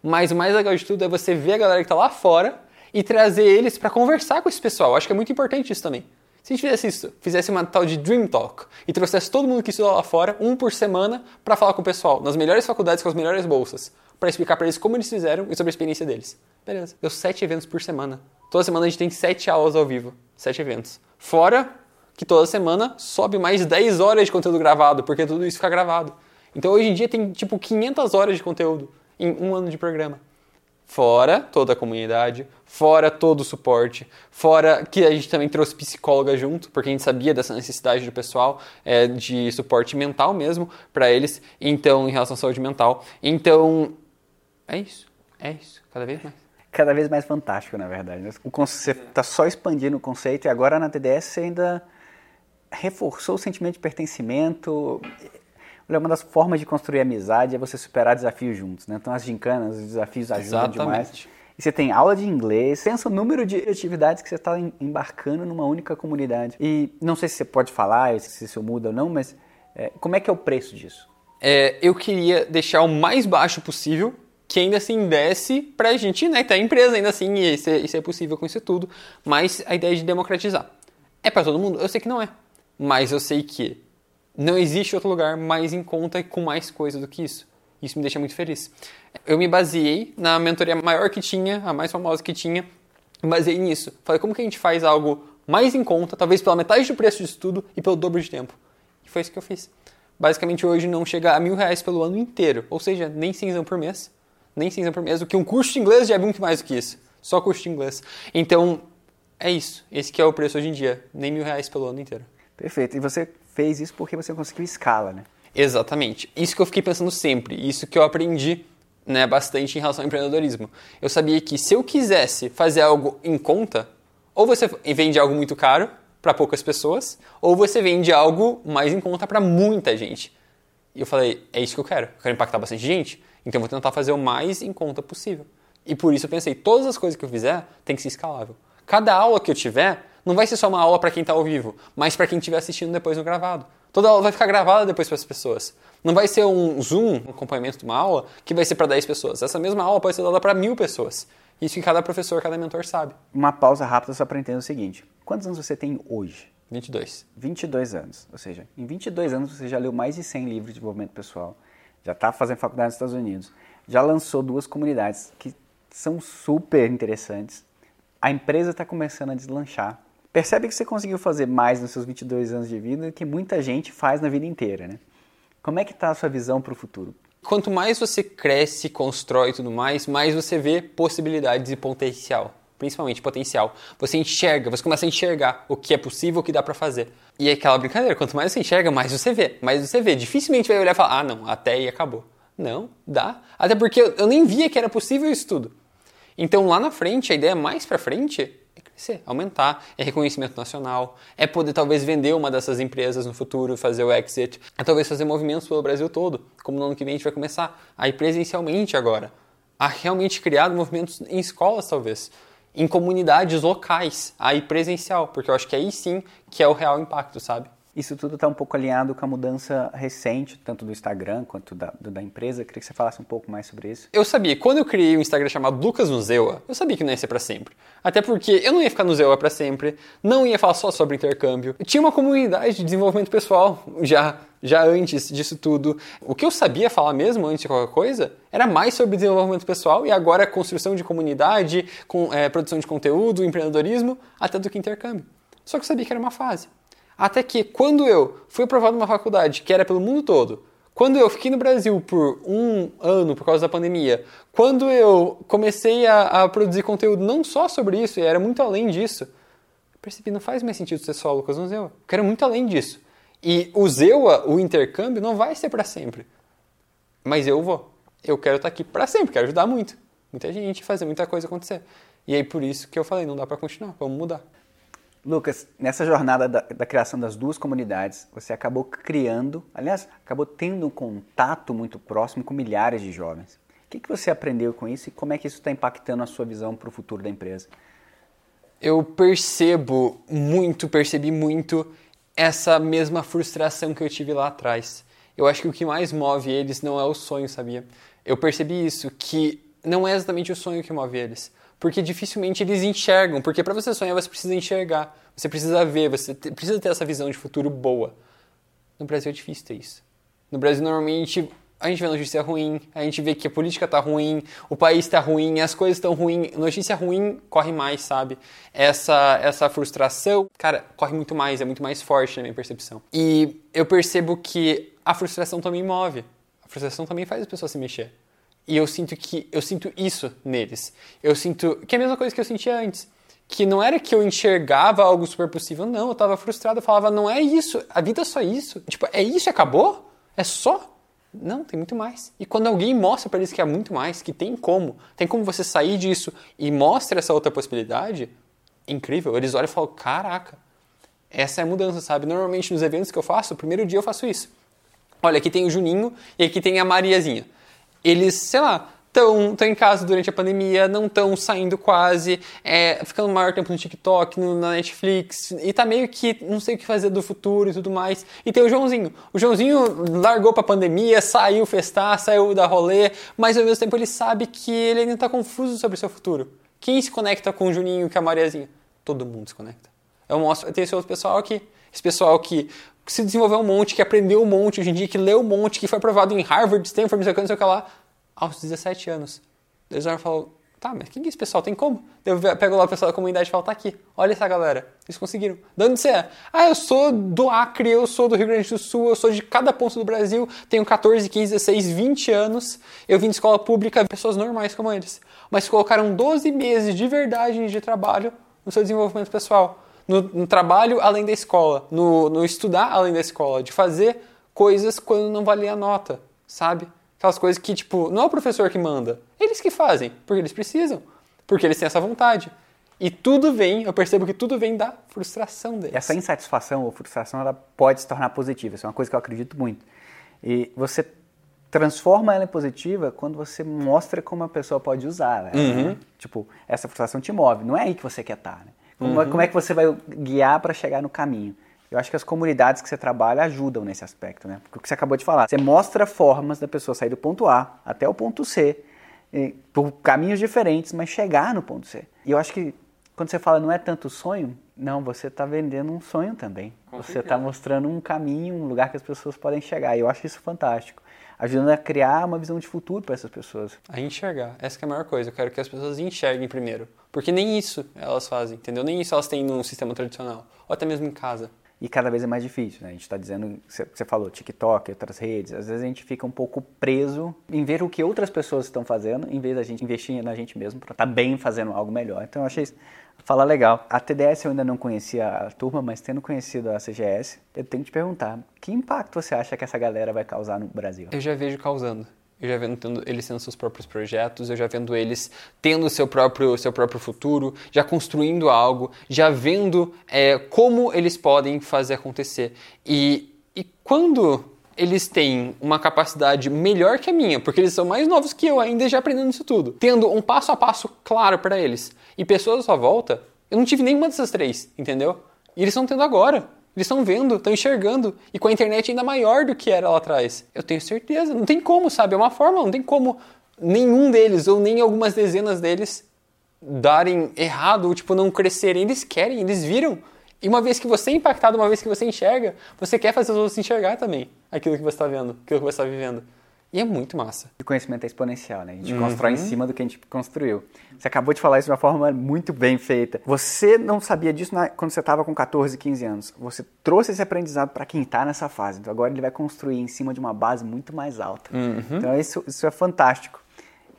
S2: Mas o mais legal de tudo é você ver a galera que está lá fora e trazer eles para conversar com esse pessoal. Acho que é muito importante isso também. Se a gente fizesse isso, fizesse uma tal de Dream Talk e trouxesse todo mundo que estuda lá fora, um por semana, para falar com o pessoal, nas melhores faculdades com as melhores bolsas, para explicar para eles como eles fizeram e sobre a experiência deles. Beleza. Deu sete eventos por semana. Toda semana a gente tem sete aulas ao vivo. Sete eventos. Fora que toda semana sobe mais 10 horas de conteúdo gravado, porque tudo isso fica gravado. Então hoje em dia tem tipo 500 horas de conteúdo em um ano de programa. Fora toda a comunidade, fora todo o suporte, fora que a gente também trouxe psicóloga junto, porque a gente sabia dessa necessidade do pessoal é, de suporte mental mesmo para eles, então em relação à saúde mental. Então é isso, é isso, cada vez mais.
S1: Cada vez mais fantástico, na verdade. Você está só expandindo o conceito e agora na TDS você ainda reforçou o sentimento de pertencimento Olha, uma das formas de construir amizade é você superar desafios juntos, né? Então as gincanas, os desafios ajudam Exatamente. demais. E você tem aula de inglês, pensa o número de atividades que você está embarcando numa única comunidade. E não sei se você pode falar, se isso muda ou não, mas é, como é que é o preço disso?
S2: É, eu queria deixar o mais baixo possível, que ainda assim desse para a gente, né, tá empresa ainda assim, e isso é, isso é possível com isso tudo, mas a ideia de democratizar. É para todo mundo? Eu sei que não é. Mas eu sei que não existe outro lugar mais em conta e com mais coisa do que isso. Isso me deixa muito feliz. Eu me baseei na mentoria maior que tinha, a mais famosa que tinha, baseei nisso. Falei, como que a gente faz algo mais em conta, talvez pela metade do preço disso tudo e pelo dobro de tempo? E foi isso que eu fiz. Basicamente, hoje não chega a mil reais pelo ano inteiro, ou seja, nem cinzão por mês. Nem cinzão por mês, o que um curso de inglês já é muito mais do que isso. Só curso de inglês. Então, é isso. Esse que é o preço hoje em dia. Nem mil reais pelo ano inteiro.
S1: Perfeito. E você fez isso porque você conseguiu escala, né?
S2: Exatamente. Isso que eu fiquei pensando sempre, isso que eu aprendi né, bastante em relação ao empreendedorismo. Eu sabia que se eu quisesse fazer algo em conta, ou você vende algo muito caro para poucas pessoas, ou você vende algo mais em conta para muita gente. E eu falei, é isso que eu quero. Eu quero impactar bastante gente, então eu vou tentar fazer o mais em conta possível. E por isso eu pensei, todas as coisas que eu fizer tem que ser escalável. Cada aula que eu tiver não vai ser só uma aula para quem está ao vivo, mas para quem estiver assistindo depois no gravado. Toda aula vai ficar gravada depois para as pessoas. Não vai ser um Zoom, um acompanhamento de uma aula, que vai ser para 10 pessoas. Essa mesma aula pode ser dada para mil pessoas. Isso que cada professor, cada mentor sabe.
S1: Uma pausa rápida só para entender o seguinte. Quantos anos você tem hoje?
S2: 22.
S1: 22 anos. Ou seja, em 22 anos você já leu mais de 100 livros de desenvolvimento pessoal, já está fazendo faculdade nos Estados Unidos, já lançou duas comunidades que são super interessantes. A empresa está começando a deslanchar. Percebe que você conseguiu fazer mais nos seus 22 anos de vida do que muita gente faz na vida inteira, né? Como é que está a sua visão para o futuro?
S2: Quanto mais você cresce, constrói e tudo mais, mais você vê possibilidades e potencial. Principalmente potencial. Você enxerga, você começa a enxergar o que é possível, o que dá para fazer. E é aquela brincadeira, quanto mais você enxerga, mais você vê. Mais você vê. Dificilmente vai olhar e falar, ah não, até aí acabou. Não, dá. Até porque eu, nem via que era possível isso tudo. Então lá na frente, a ideia mais para frente crescer, aumentar, é reconhecimento nacional, é poder talvez vender uma dessas empresas no futuro, fazer o exit, é talvez fazer movimentos pelo Brasil todo, como no ano que vem a gente vai começar a ir presencialmente agora, a realmente criar movimentos em escolas talvez, em comunidades locais, a ir presencial, porque eu acho que aí sim que é o real impacto, sabe?
S1: Isso tudo está um pouco alinhado com a mudança recente, tanto do Instagram quanto da, do, da empresa. Eu queria que você falasse um pouco mais sobre isso.
S2: Eu sabia, quando eu criei um Instagram chamado Lucas Nuzeua, eu sabia que não ia ser para sempre. Até porque eu não ia ficar no Zeua para sempre, não ia falar só sobre intercâmbio. Eu tinha uma comunidade de desenvolvimento pessoal já já antes disso tudo. O que eu sabia falar mesmo antes de qualquer coisa era mais sobre desenvolvimento pessoal e agora construção de comunidade, com, é, produção de conteúdo, empreendedorismo, até do que intercâmbio. Só que eu sabia que era uma fase. Até que, quando eu fui aprovado numa faculdade que era pelo mundo todo, quando eu fiquei no Brasil por um ano por causa da pandemia, quando eu comecei a, a produzir conteúdo não só sobre isso, e era muito além disso, percebi não faz mais sentido ser só Lucas Zewa. Eu quero muito além disso. E o Zewa, o intercâmbio, não vai ser para sempre. Mas eu vou. Eu quero estar aqui para sempre, quero ajudar muito. Muita gente, fazer muita coisa acontecer. E aí por isso que eu falei, não dá para continuar, vamos mudar.
S1: Lucas, nessa jornada da, da, criação das duas comunidades, você acabou criando, aliás, acabou tendo um contato muito próximo com milhares de jovens. O que, que você aprendeu com isso e como é que isso está impactando a sua visão para o futuro da empresa?
S2: Eu percebo muito, percebi muito essa mesma frustração que eu tive lá atrás. Eu acho que o que mais move eles não é o sonho, sabia? Eu percebi isso, que não é exatamente o sonho que move eles porque dificilmente eles enxergam. Porque para você sonhar, você precisa enxergar, você precisa ver, você precisa ter essa visão de futuro boa. No Brasil é difícil ter isso. No Brasil, normalmente, a gente vê notícia ruim, a gente vê que a política tá ruim, o país tá ruim, as coisas estão ruins. Notícia ruim corre mais, sabe? Essa, essa frustração, cara, corre muito mais, é muito mais forte na minha percepção. E eu percebo que a frustração também move. A frustração também faz as pessoas se mexer. E eu sinto que eu sinto isso neles. Eu sinto que é a mesma coisa que eu sentia antes. Que não era que eu enxergava algo super possível, não, eu tava frustrado, eu falava, não é isso, a vida é só isso. Tipo, é isso e acabou? É só? Não, tem muito mais. E quando alguém mostra para eles que há muito mais, que tem como, tem como você sair disso e mostra essa outra possibilidade, incrível. Eles olham e falam, caraca, essa é a mudança, sabe? Normalmente nos eventos que eu faço, o primeiro dia eu faço isso. Olha, aqui tem o Juninho e aqui tem a Mariazinha eles, sei lá, estão em casa durante a pandemia, não estão saindo quase, é, ficando maior tempo no TikTok, no, na Netflix, e tá meio que não sei o que fazer do futuro e tudo mais. E tem o Joãozinho. O Joãozinho largou pra pandemia, saiu festar, saiu da rolê, mas ao mesmo tempo ele sabe que ele ainda tá confuso sobre o seu futuro. Quem se conecta com o Juninho com a Mariazinha? Todo mundo se conecta. Eu mostro, tem esse outro pessoal aqui. Esse pessoal que se desenvolveu um monte, que aprendeu um monte hoje em dia, que leu um monte, que foi aprovado em Harvard, Stanford, não sei o que, o que lá, aos 17 anos. Eles e falam, tá, mas quem é esse pessoal? Tem como? Eu pego lá o pessoal da comunidade e falo, tá aqui, olha essa galera, eles conseguiram. De onde você é? Ah, eu sou do Acre, eu sou do Rio Grande do Sul, eu sou de cada ponto do Brasil, tenho 14, 15, 16, 20 anos, eu vim de escola pública, pessoas normais como eles. Mas colocaram 12 meses de verdade de trabalho no seu desenvolvimento pessoal no, no trabalho além da escola, no, no estudar além da escola, de fazer coisas quando não valia a nota, sabe? Aquelas coisas que, tipo, não é o professor que manda, eles que fazem, porque eles precisam, porque eles têm essa vontade. E tudo vem, eu percebo que tudo vem da frustração deles.
S1: Essa insatisfação ou frustração, ela pode se tornar positiva, isso é uma coisa que eu acredito muito. E você transforma ela em positiva quando você mostra como a pessoa pode usar. Né? Uhum. Tipo, essa frustração te move, não é aí que você quer estar. Né? Como, uhum. como, é que você vai guiar para chegar no caminho? Eu acho que as comunidades que você trabalha ajudam nesse aspecto, né? Porque o que você acabou de falar, você mostra formas da pessoa sair do ponto A até o ponto C, por caminhos diferentes, mas chegar no ponto C. E eu acho que quando você fala não é tanto sonho, não, você está vendendo um sonho também. Você está mostrando um caminho, um lugar que as pessoas podem chegar. E eu acho isso fantástico ajudando a criar uma visão de futuro para essas pessoas.
S2: A enxergar. Essa é a maior coisa. Eu quero que as pessoas enxerguem primeiro. Porque nem isso elas fazem, entendeu? Nem isso elas têm no sistema tradicional. Ou até mesmo em casa.
S1: E cada vez é mais difícil, né? A gente está dizendo, você falou, TikTok, outras redes, às vezes a gente fica um pouco preso em ver o que outras pessoas estão fazendo, em vez da gente investir na gente mesmo para estar tá bem fazendo algo melhor. Então eu achei Fala legal. A TDS eu ainda não conhecia a turma, mas tendo conhecido a CGS, eu tenho que te perguntar, que impacto você acha que essa galera vai causar no Brasil?
S2: Eu já vejo causando. Eu já vendo tendo, eles tendo seus próprios projetos, eu já vendo eles tendo seu próprio, seu próprio futuro, já construindo algo, já vendo é, como eles podem fazer acontecer. E, e quando eles têm uma capacidade melhor que a minha, porque eles são mais novos que eu ainda já aprendendo isso tudo, tendo um passo a passo claro para eles e pessoas à sua volta, eu não tive nenhuma dessas três, entendeu? E eles estão tendo agora. Eles estão vendo, estão enxergando. E com a internet ainda maior do que era lá atrás. Eu tenho certeza. Não tem como, sabe? É uma forma, não tem como nenhum deles, ou nem algumas dezenas deles, darem errado, ou tipo, não crescerem. Eles querem, eles viram. E uma vez que você é impactado, uma vez que você enxerga, você quer fazer os outros enxergar também aquilo que você está vendo, aquilo que você está vivendo. E é muito massa.
S1: O conhecimento é exponencial, né? A gente uhum. constrói em cima do que a gente construiu. Você acabou de falar isso de uma forma muito bem feita. Você não sabia disso na, quando você estava com 14, 15 anos. Você trouxe esse aprendizado para quem está nessa fase. Então agora ele vai construir em cima de uma base muito mais alta. Uhum. Então isso, isso é fantástico.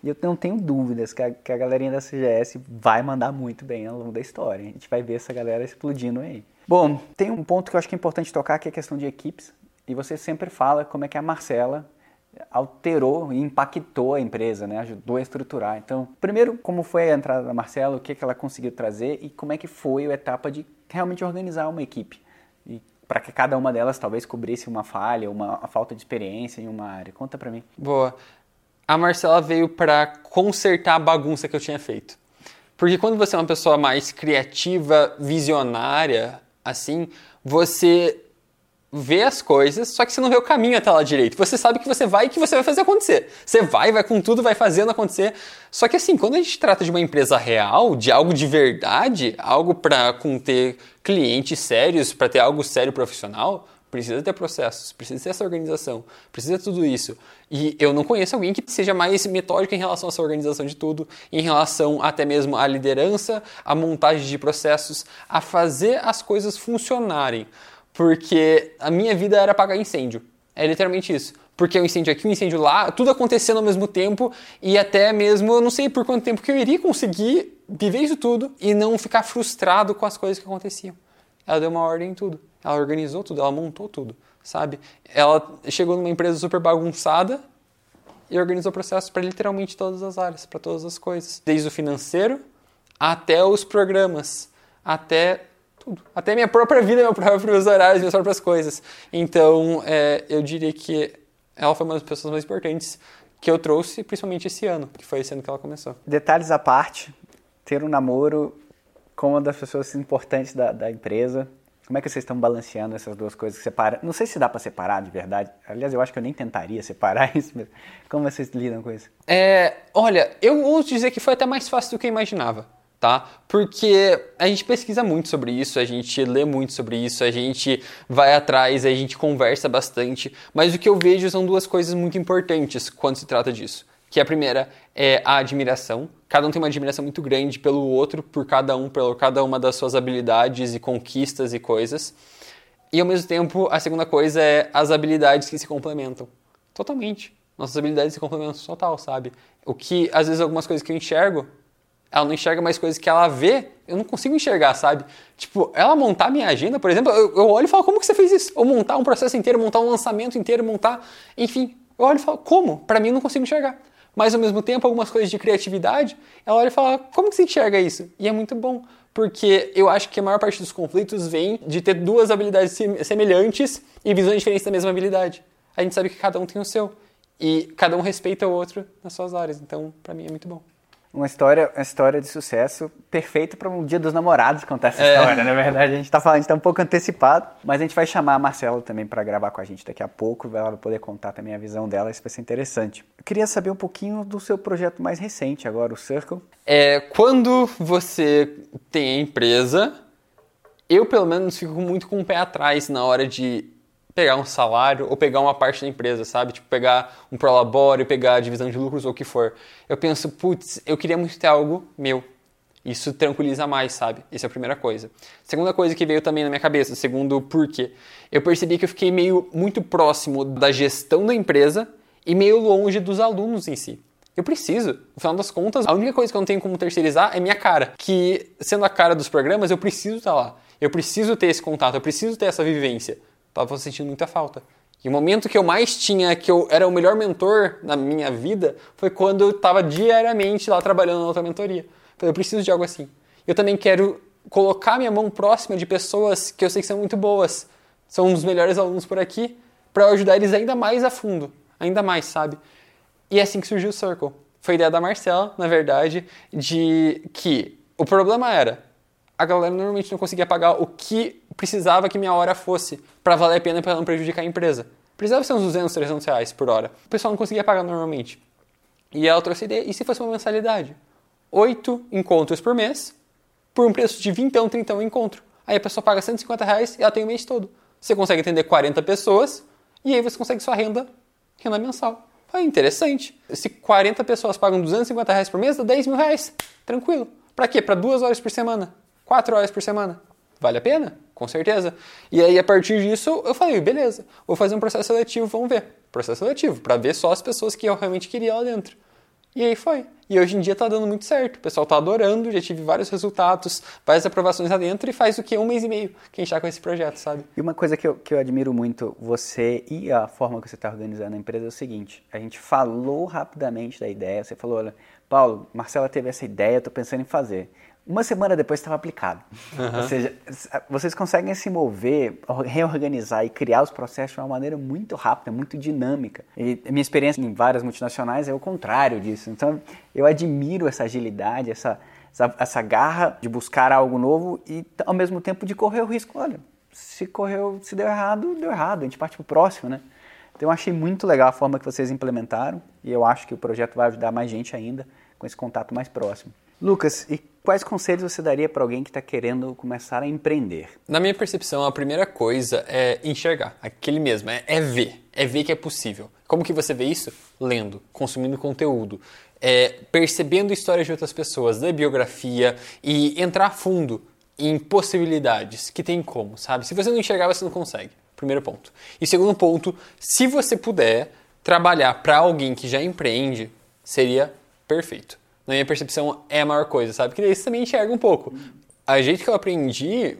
S1: E eu não tenho dúvidas que a, que a galerinha da CGS vai mandar muito bem ao longo da história. A gente vai ver essa galera explodindo aí. Bom, tem um ponto que eu acho que é importante tocar, que é a questão de equipes. E você sempre fala como é que a Marcela alterou e impactou a empresa, né? ajudou a estruturar. Então, primeiro, como foi a entrada da Marcela, o que, que ela conseguiu trazer e como é que foi a etapa de realmente organizar uma equipe. E para que cada uma delas talvez cobrisse uma falha, uma falta de experiência em uma área. Conta para mim.
S2: Boa. A Marcela veio para consertar a bagunça que eu tinha feito. Porque quando você é uma pessoa mais criativa, visionária, assim, você vê as coisas, só que você não vê o caminho até lá direito. Você sabe que você vai e que você vai fazer acontecer. Você vai, vai com tudo, vai fazendo acontecer. Só que assim, quando a gente trata de uma empresa real, de algo de verdade, algo para ter clientes sérios, para ter algo sério profissional, precisa ter processos, precisa ter essa organização, precisa ter tudo isso. E eu não conheço alguém que seja mais metódico em relação a essa organização de tudo, em relação até mesmo à liderança, à montagem de processos, a fazer as coisas funcionarem porque a minha vida era apagar incêndio. É literalmente isso. Porque o um incêndio aqui, o um incêndio lá, tudo acontecendo ao mesmo tempo e até mesmo, eu não sei por quanto tempo que eu iria conseguir viver isso tudo e não ficar frustrado com as coisas que aconteciam. Ela deu uma ordem em tudo. Ela organizou tudo, ela montou tudo, sabe? Ela chegou numa empresa super bagunçada e organizou processos para literalmente todas as áreas, para todas as coisas. Desde o financeiro até os programas, até tudo. Até minha própria vida, meus horários, minhas próprias coisas. Então, é, eu diria que ela foi uma das pessoas mais importantes que eu trouxe, principalmente esse ano, que foi esse ano que ela começou.
S1: Detalhes à parte, ter um namoro com uma das pessoas importantes da, da empresa, como é que vocês estão balanceando essas duas coisas? Separa... Não sei se dá para separar de verdade. Aliás, eu acho que eu nem tentaria separar *laughs* isso, mas como vocês lidam com isso?
S2: É, olha, eu vou dizer que foi até mais fácil do que eu imaginava tá? Porque a gente pesquisa muito sobre isso, a gente lê muito sobre isso, a gente vai atrás, a gente conversa bastante, mas o que eu vejo são duas coisas muito importantes quando se trata disso. Que a primeira é a admiração. Cada um tem uma admiração muito grande pelo outro, por cada um, por cada uma das suas habilidades e conquistas e coisas. E ao mesmo tempo, a segunda coisa é as habilidades que se complementam. Totalmente. Nossas habilidades se complementam total, sabe? O que, às vezes, algumas coisas que eu enxergo ela não enxerga mais coisas que ela vê, eu não consigo enxergar, sabe? Tipo, ela montar minha agenda, por exemplo, eu, olho e falo, como que você fez isso? Ou montar um processo inteiro, montar um lançamento inteiro, montar. Enfim, eu olho e falo, como? Para mim, eu não consigo enxergar. Mas ao mesmo tempo, algumas coisas de criatividade, ela olha e fala, como que você enxerga isso? E é muito bom, porque eu acho que a maior parte dos conflitos vem de ter duas habilidades semelhantes e visões diferentes da mesma habilidade. A gente sabe que cada um tem o seu. E cada um respeita o outro nas suas áreas. Então, para mim, é muito bom
S1: uma história, uma história de sucesso perfeita para um dia dos namorados contar essa é. história, na verdade. A gente está falando, a gente tá um pouco antecipado, mas a gente vai chamar a Marcela também para gravar com a gente daqui a pouco, ela vai poder contar também a visão dela, isso vai ser interessante. Eu queria saber um pouquinho do seu projeto mais recente agora, o Circle.
S2: É, quando você tem a empresa, eu pelo menos fico muito com o pé atrás na hora de pegar um salário ou pegar uma parte da empresa, sabe? Tipo, pegar um prolabore, pegar a divisão de lucros ou o que for. Eu penso, putz, eu queria muito ter algo meu. Isso tranquiliza mais, sabe? Essa é a primeira coisa. Segunda coisa que veio também na minha cabeça, segundo porquê. Eu percebi que eu fiquei meio muito próximo da gestão da empresa e meio longe dos alunos em si. Eu preciso. No final das contas, a única coisa que eu não tenho como terceirizar é minha cara. Que, sendo a cara dos programas, eu preciso estar lá. Eu preciso ter esse contato, eu preciso ter essa vivência. Tava sentindo muita falta. E o momento que eu mais tinha, que eu era o melhor mentor na minha vida, foi quando eu estava diariamente lá trabalhando na outra mentoria. Falei, eu preciso de algo assim. Eu também quero colocar minha mão próxima de pessoas que eu sei que são muito boas, são os melhores alunos por aqui, para ajudar eles ainda mais a fundo, ainda mais, sabe? E é assim que surgiu o Circle. Foi ideia da Marcela, na verdade, de que o problema era a galera normalmente não conseguia pagar o que precisava que minha hora fosse para valer a pena para não prejudicar a empresa. Precisava ser uns 200, 300 reais por hora. O pessoal não conseguia pagar normalmente. E ela trouxe a ideia, e se fosse uma mensalidade? Oito encontros por mês, por um preço de 20, 30 um encontro. Aí a pessoa paga 150 reais e ela tem o mês todo. Você consegue atender 40 pessoas e aí você consegue sua renda, renda mensal. Foi interessante. Se 40 pessoas pagam 250 reais por mês, dá 10 mil reais. Tranquilo. Para quê? Para duas horas por semana. Quatro horas por semana. Vale a pena? Com certeza. E aí, a partir disso, eu falei, beleza, vou fazer um processo seletivo, vamos ver. Processo seletivo, para ver só as pessoas que eu realmente queria lá dentro. E aí foi. E hoje em dia tá dando muito certo. O pessoal tá adorando, já tive vários resultados, várias aprovações lá dentro e faz o que? Um mês e meio que a gente tá com esse projeto, sabe?
S1: E uma coisa que eu, que eu admiro muito você e a forma que você está organizando a empresa é o seguinte: a gente falou rapidamente da ideia, você falou, olha, Paulo, Marcela teve essa ideia, tô pensando em fazer. Uma semana depois estava aplicado. Uhum. Ou seja, vocês conseguem se mover, reorganizar e criar os processos de uma maneira muito rápida, muito dinâmica. E minha experiência em várias multinacionais é o contrário disso. Então, eu admiro essa agilidade, essa, essa, essa garra de buscar algo novo e, ao mesmo tempo, de correr o risco. Olha, se correu, se deu errado, deu errado. A gente parte para o próximo, né? Então, eu achei muito legal a forma que vocês implementaram e eu acho que o projeto vai ajudar mais gente ainda com esse contato mais próximo. Lucas, e quais conselhos você daria para alguém que está querendo começar a empreender?
S2: Na minha percepção, a primeira coisa é enxergar, aquele mesmo, é, é ver, é ver que é possível. Como que você vê isso? Lendo, consumindo conteúdo, é, percebendo histórias de outras pessoas, da biografia e entrar a fundo em possibilidades que tem como, sabe? Se você não enxergar, você não consegue. Primeiro ponto. E segundo ponto, se você puder trabalhar para alguém que já empreende, seria perfeito na minha percepção, é a maior coisa, sabe? Porque daí você também enxerga um pouco. A jeito que eu aprendi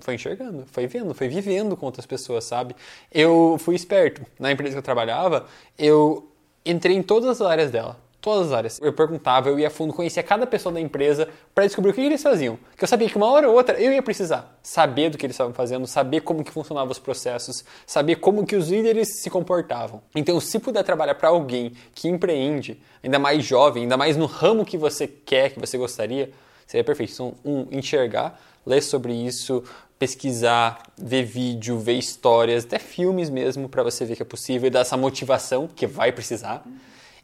S2: foi enxergando, foi vendo, foi vivendo com outras pessoas, sabe? Eu fui esperto. Na empresa que eu trabalhava, eu entrei em todas as áreas dela todas as áreas. Eu perguntava, eu ia fundo, conhecia cada pessoa da empresa para descobrir o que eles faziam. Porque eu sabia que uma hora ou outra eu ia precisar saber do que eles estavam fazendo, saber como que funcionavam os processos, saber como que os líderes se comportavam. Então, se puder trabalhar para alguém que empreende, ainda mais jovem, ainda mais no ramo que você quer, que você gostaria, seria perfeito. Então, um, enxergar, ler sobre isso, pesquisar, ver vídeo, ver histórias, até filmes mesmo, para você ver que é possível e dar essa motivação que vai precisar.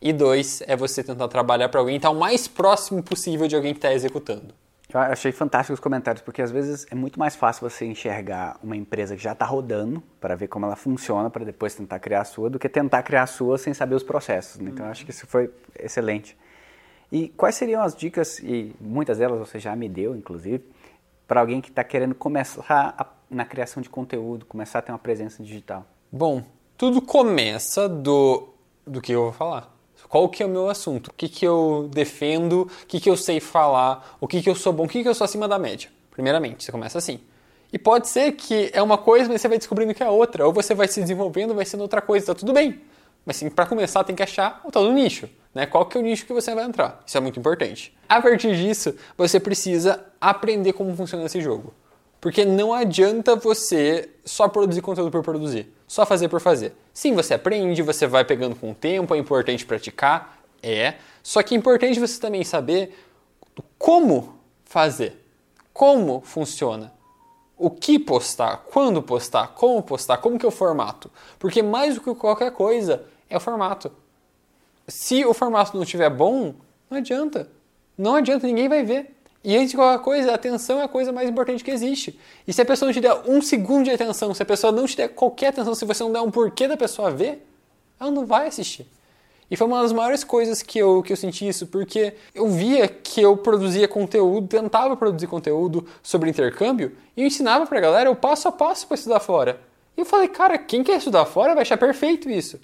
S2: E dois, é você tentar trabalhar para alguém estar o mais próximo possível de alguém que está executando.
S1: Eu achei fantástico os comentários, porque às vezes é muito mais fácil você enxergar uma empresa que já está rodando para ver como ela funciona, para depois tentar criar a sua, do que tentar criar a sua sem saber os processos. Né? Então, eu acho que isso foi excelente. E quais seriam as dicas, e muitas delas você já me deu, inclusive, para alguém que está querendo começar a, na criação de conteúdo, começar a ter uma presença digital?
S2: Bom, tudo começa do, do que eu vou falar Qual que é o meu assunto? O que, que eu defendo? O que, que eu sei falar? O que, que eu sou bom? O que, que eu sou acima da média? Primeiramente, você começa assim. E pode ser que é uma coisa, mas você vai descobrindo que é outra. Ou você vai se desenvolvendo, vai sendo outra coisa, tá tudo bem. Mas sim, para começar tem que achar o tal do nicho. Né? Qual que é o nicho que você vai entrar? Isso é muito importante. A partir disso, você precisa aprender como funciona esse jogo. Porque não adianta você só produzir conteúdo por produzir, só fazer por fazer. Sim, você aprende, você vai pegando com o tempo, é importante praticar, é. Só que é importante você também saber como fazer, como funciona, o que postar, quando postar, como postar, como que é o formato. Porque mais do que qualquer coisa é o formato. Se o formato não estiver bom, não adianta. Não adianta, ninguém vai ver. E antes de qualquer coisa, a atenção é a coisa mais importante que existe. E se a pessoa não te der um segundo de atenção, se a pessoa não te der qualquer atenção, se você não der um porquê da pessoa ver, ela não vai assistir. E foi uma das maiores coisas que eu, que eu senti isso, porque eu via que eu produzia conteúdo, tentava produzir conteúdo sobre intercâmbio, e eu ensinava pra galera o passo a passo para estudar fora. E eu falei, cara, quem quer estudar fora vai achar perfeito isso.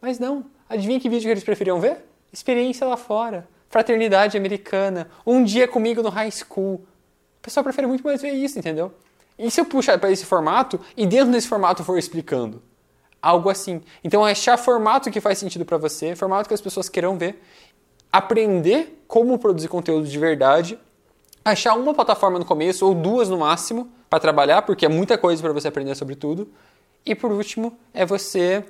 S2: Mas não. Adivinha que vídeo que eles preferiam ver? Experiência lá fora fraternidade americana, um dia comigo no high school. O pessoal prefere muito mais ver isso, entendeu? E se eu puxar para esse formato e dentro desse formato for explicando? Algo assim. Então, é achar formato que faz sentido para você, formato que as pessoas queiram ver, aprender como produzir conteúdo de verdade, achar uma plataforma no começo ou duas no máximo para trabalhar, porque é muita coisa para você aprender sobre tudo. E por último, é você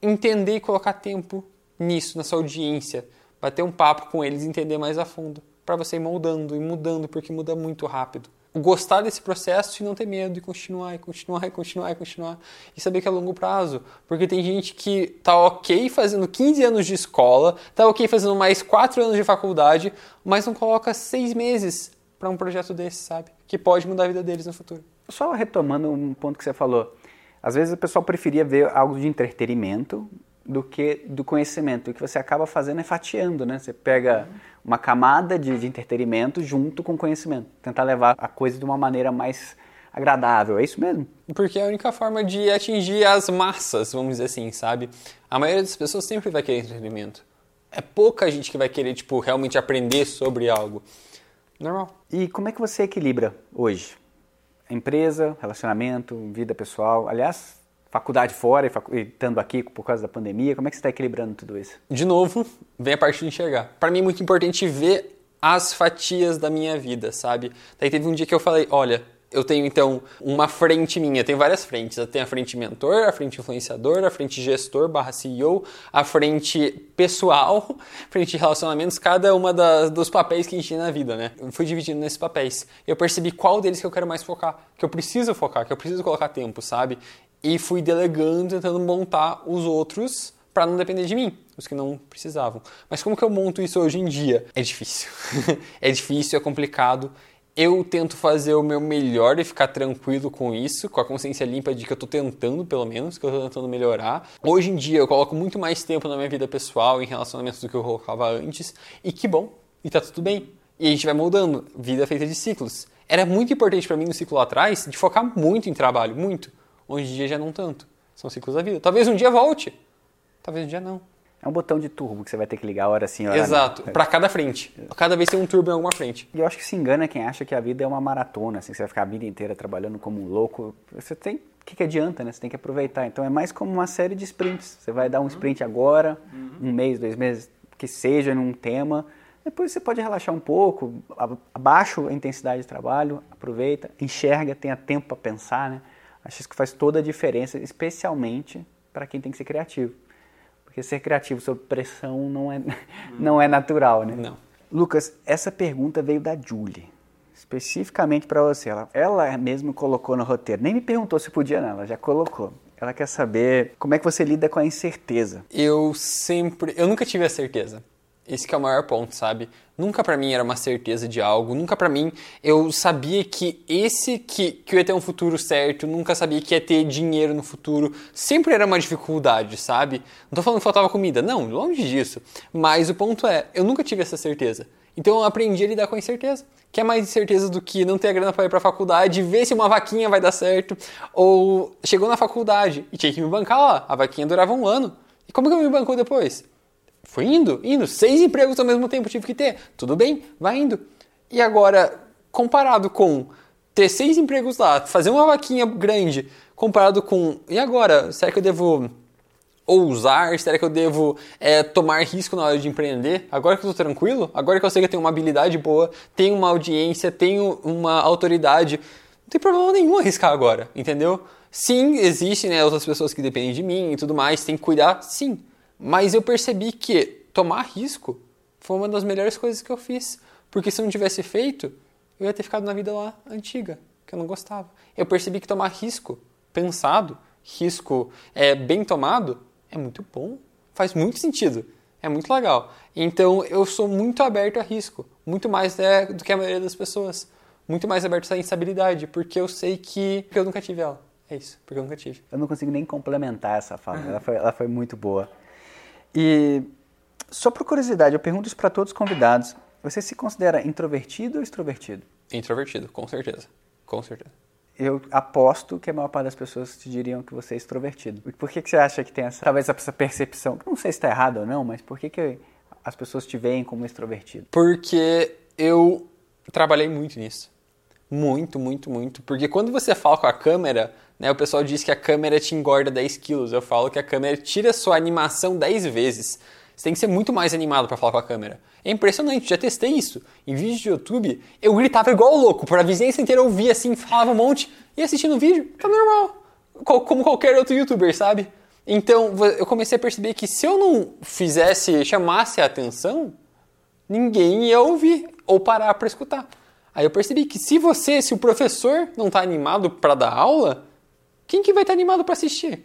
S2: entender e colocar tempo nisso, na sua audiência, bater um papo com eles e entender mais a fundo, para você ir moldando e mudando, porque muda muito rápido. Gostar desse processo e não ter medo, e continuar, e continuar, e continuar, e continuar. E saber que é a longo prazo. Porque tem gente que tá ok fazendo 15 anos de escola, tá ok fazendo mais 4 anos de faculdade, mas não coloca 6 meses para um projeto desse, sabe? Que pode mudar a vida deles no futuro.
S1: Só retomando um ponto que você falou. Às vezes o pessoal preferia ver algo de entretenimento, do que do conhecimento. O que você acaba fazendo é fatiando, né? Você pega uma camada de, de entretenimento junto com conhecimento. Tentar levar a coisa de uma maneira mais agradável, é isso mesmo?
S2: Porque é a única forma de atingir as massas, vamos dizer assim, sabe? A maioria das pessoas sempre vai querer entretenimento. É pouca gente que vai querer, tipo, realmente aprender sobre algo. Normal.
S1: E como é que você equilibra hoje? Empresa, relacionamento, vida pessoal. Aliás, faculdade fora e, facu e estando aqui por causa da pandemia? Como é que você está equilibrando tudo isso?
S2: De novo, vem a parte de enxergar. Para mim é muito importante ver as fatias da minha vida, sabe? Daí teve um dia que eu falei, olha, eu tenho então uma frente minha, tem várias frentes. Eu tenho a frente mentor, a frente influenciador, a frente gestor barra CEO, a frente pessoal, *laughs* frente de relacionamentos, cada uma das, dos papéis que a gente tem na vida, né? Eu fui dividindo nesses papéis. Eu percebi qual deles que eu quero mais focar, que eu preciso focar, que eu preciso colocar tempo, sabe? E fui delegando, tentando montar os outros para não depender de mim, os que não precisavam. Mas como que eu monto isso hoje em dia? É difícil. *laughs* é difícil, é complicado. Eu tento fazer o meu melhor e ficar tranquilo com isso, com a consciência limpa de que eu estou tentando, pelo menos, que eu estou tentando melhorar. Hoje em dia eu coloco muito mais tempo na minha vida pessoal, em relacionamentos do que eu colocava antes, e que bom, e tá tudo bem. E a gente vai moldando, vida feita de ciclos. Era muito importante para mim no ciclo lá atrás de focar muito em trabalho, muito. Hoje em dia já não tanto. São ciclos da vida. Talvez um dia volte. Talvez um dia não.
S1: É um botão de turbo que você vai ter que ligar hora sim, hora
S2: Exato, para cada frente. Cada vez tem um turbo em alguma frente.
S1: E eu acho que se engana quem acha que a vida é uma maratona, assim, você vai ficar a vida inteira trabalhando como um louco. Você tem. O que, que adianta, né? Você tem que aproveitar. Então é mais como uma série de sprints. Você vai dar um sprint agora, um mês, dois meses, que seja num tema. Depois você pode relaxar um pouco, abaixa a intensidade de trabalho, aproveita, enxerga, tenha tempo para pensar, né? Acho que faz toda a diferença, especialmente para quem tem que ser criativo. Porque ser criativo sob pressão não é, *laughs* não é natural, né?
S2: Não.
S1: Lucas, essa pergunta veio da Julie, especificamente para você. Ela, ela mesmo colocou no roteiro. Nem me perguntou se podia, não, ela já colocou. Ela quer saber como é que você lida com a incerteza.
S2: Eu sempre. Eu nunca tive a certeza. Esse é o maior ponto, sabe? Nunca para mim era uma certeza de algo, nunca para mim eu sabia que esse que, que eu ia ter um futuro certo, nunca sabia que ia ter dinheiro no futuro, sempre era uma dificuldade, sabe? Não tô falando que faltava comida, não, longe disso. Mas o ponto é, eu nunca tive essa certeza. Então eu aprendi a lidar com a incerteza. Que é mais incerteza do que não ter a grana para ir para faculdade, ver se uma vaquinha vai dar certo, ou chegou na faculdade e tinha que me bancar lá, a vaquinha durava um ano. E como que eu me bancou depois? Fui indo, indo. Seis empregos ao mesmo tempo tive que ter. Tudo bem, vai indo. E agora, comparado com ter seis empregos lá, fazer uma vaquinha grande, comparado com. E agora? Será que eu devo ousar? Será que eu devo é, tomar risco na hora de empreender? Agora que eu estou tranquilo? Agora que eu sei que eu tenho uma habilidade boa, tenho uma audiência, tenho uma autoridade, não tem problema nenhum arriscar agora, entendeu? Sim, existem né, outras pessoas que dependem de mim e tudo mais, tem que cuidar, sim. Mas eu percebi que tomar risco foi uma das melhores coisas que eu fiz. Porque se eu não tivesse feito, eu ia ter ficado na vida lá antiga, que eu não gostava. Eu percebi que tomar risco pensado, risco é, bem tomado, é muito bom. Faz muito sentido. É muito legal. Então eu sou muito aberto a risco. Muito mais né, do que a maioria das pessoas. Muito mais aberto a instabilidade, porque eu sei que, que eu nunca tive ela. É isso, porque eu nunca tive.
S1: Eu não consigo nem complementar essa fala. Uhum. Ela, foi, ela foi muito boa. E só por curiosidade, eu pergunto isso para todos os convidados. Você se considera introvertido ou extrovertido?
S2: Introvertido, com certeza. Com certeza.
S1: Eu aposto que a maior parte das pessoas te diriam que você é extrovertido. Por que, que você acha que tem essa, talvez essa percepção? Não sei se está errado ou não, mas por que, que as pessoas te veem como extrovertido?
S2: Porque eu trabalhei muito nisso. Muito, muito, muito. Porque quando você fala com a câmera, né, o pessoal diz que a câmera te engorda 10 quilos. Eu falo que a câmera tira sua animação 10 vezes. Você tem que ser muito mais animado para falar com a câmera. É impressionante, já testei isso. Em vídeo de YouTube, eu gritava igual louco, para a vizinhança inteira ouvir assim, falava um monte, e assistindo o vídeo, tá normal. Como qualquer outro youtuber, sabe? Então, eu comecei a perceber que se eu não fizesse, chamasse a atenção, ninguém ia ouvir ou parar para escutar. Aí eu percebi que se você, se o professor não está animado para dar aula, quem que vai estar tá animado para assistir?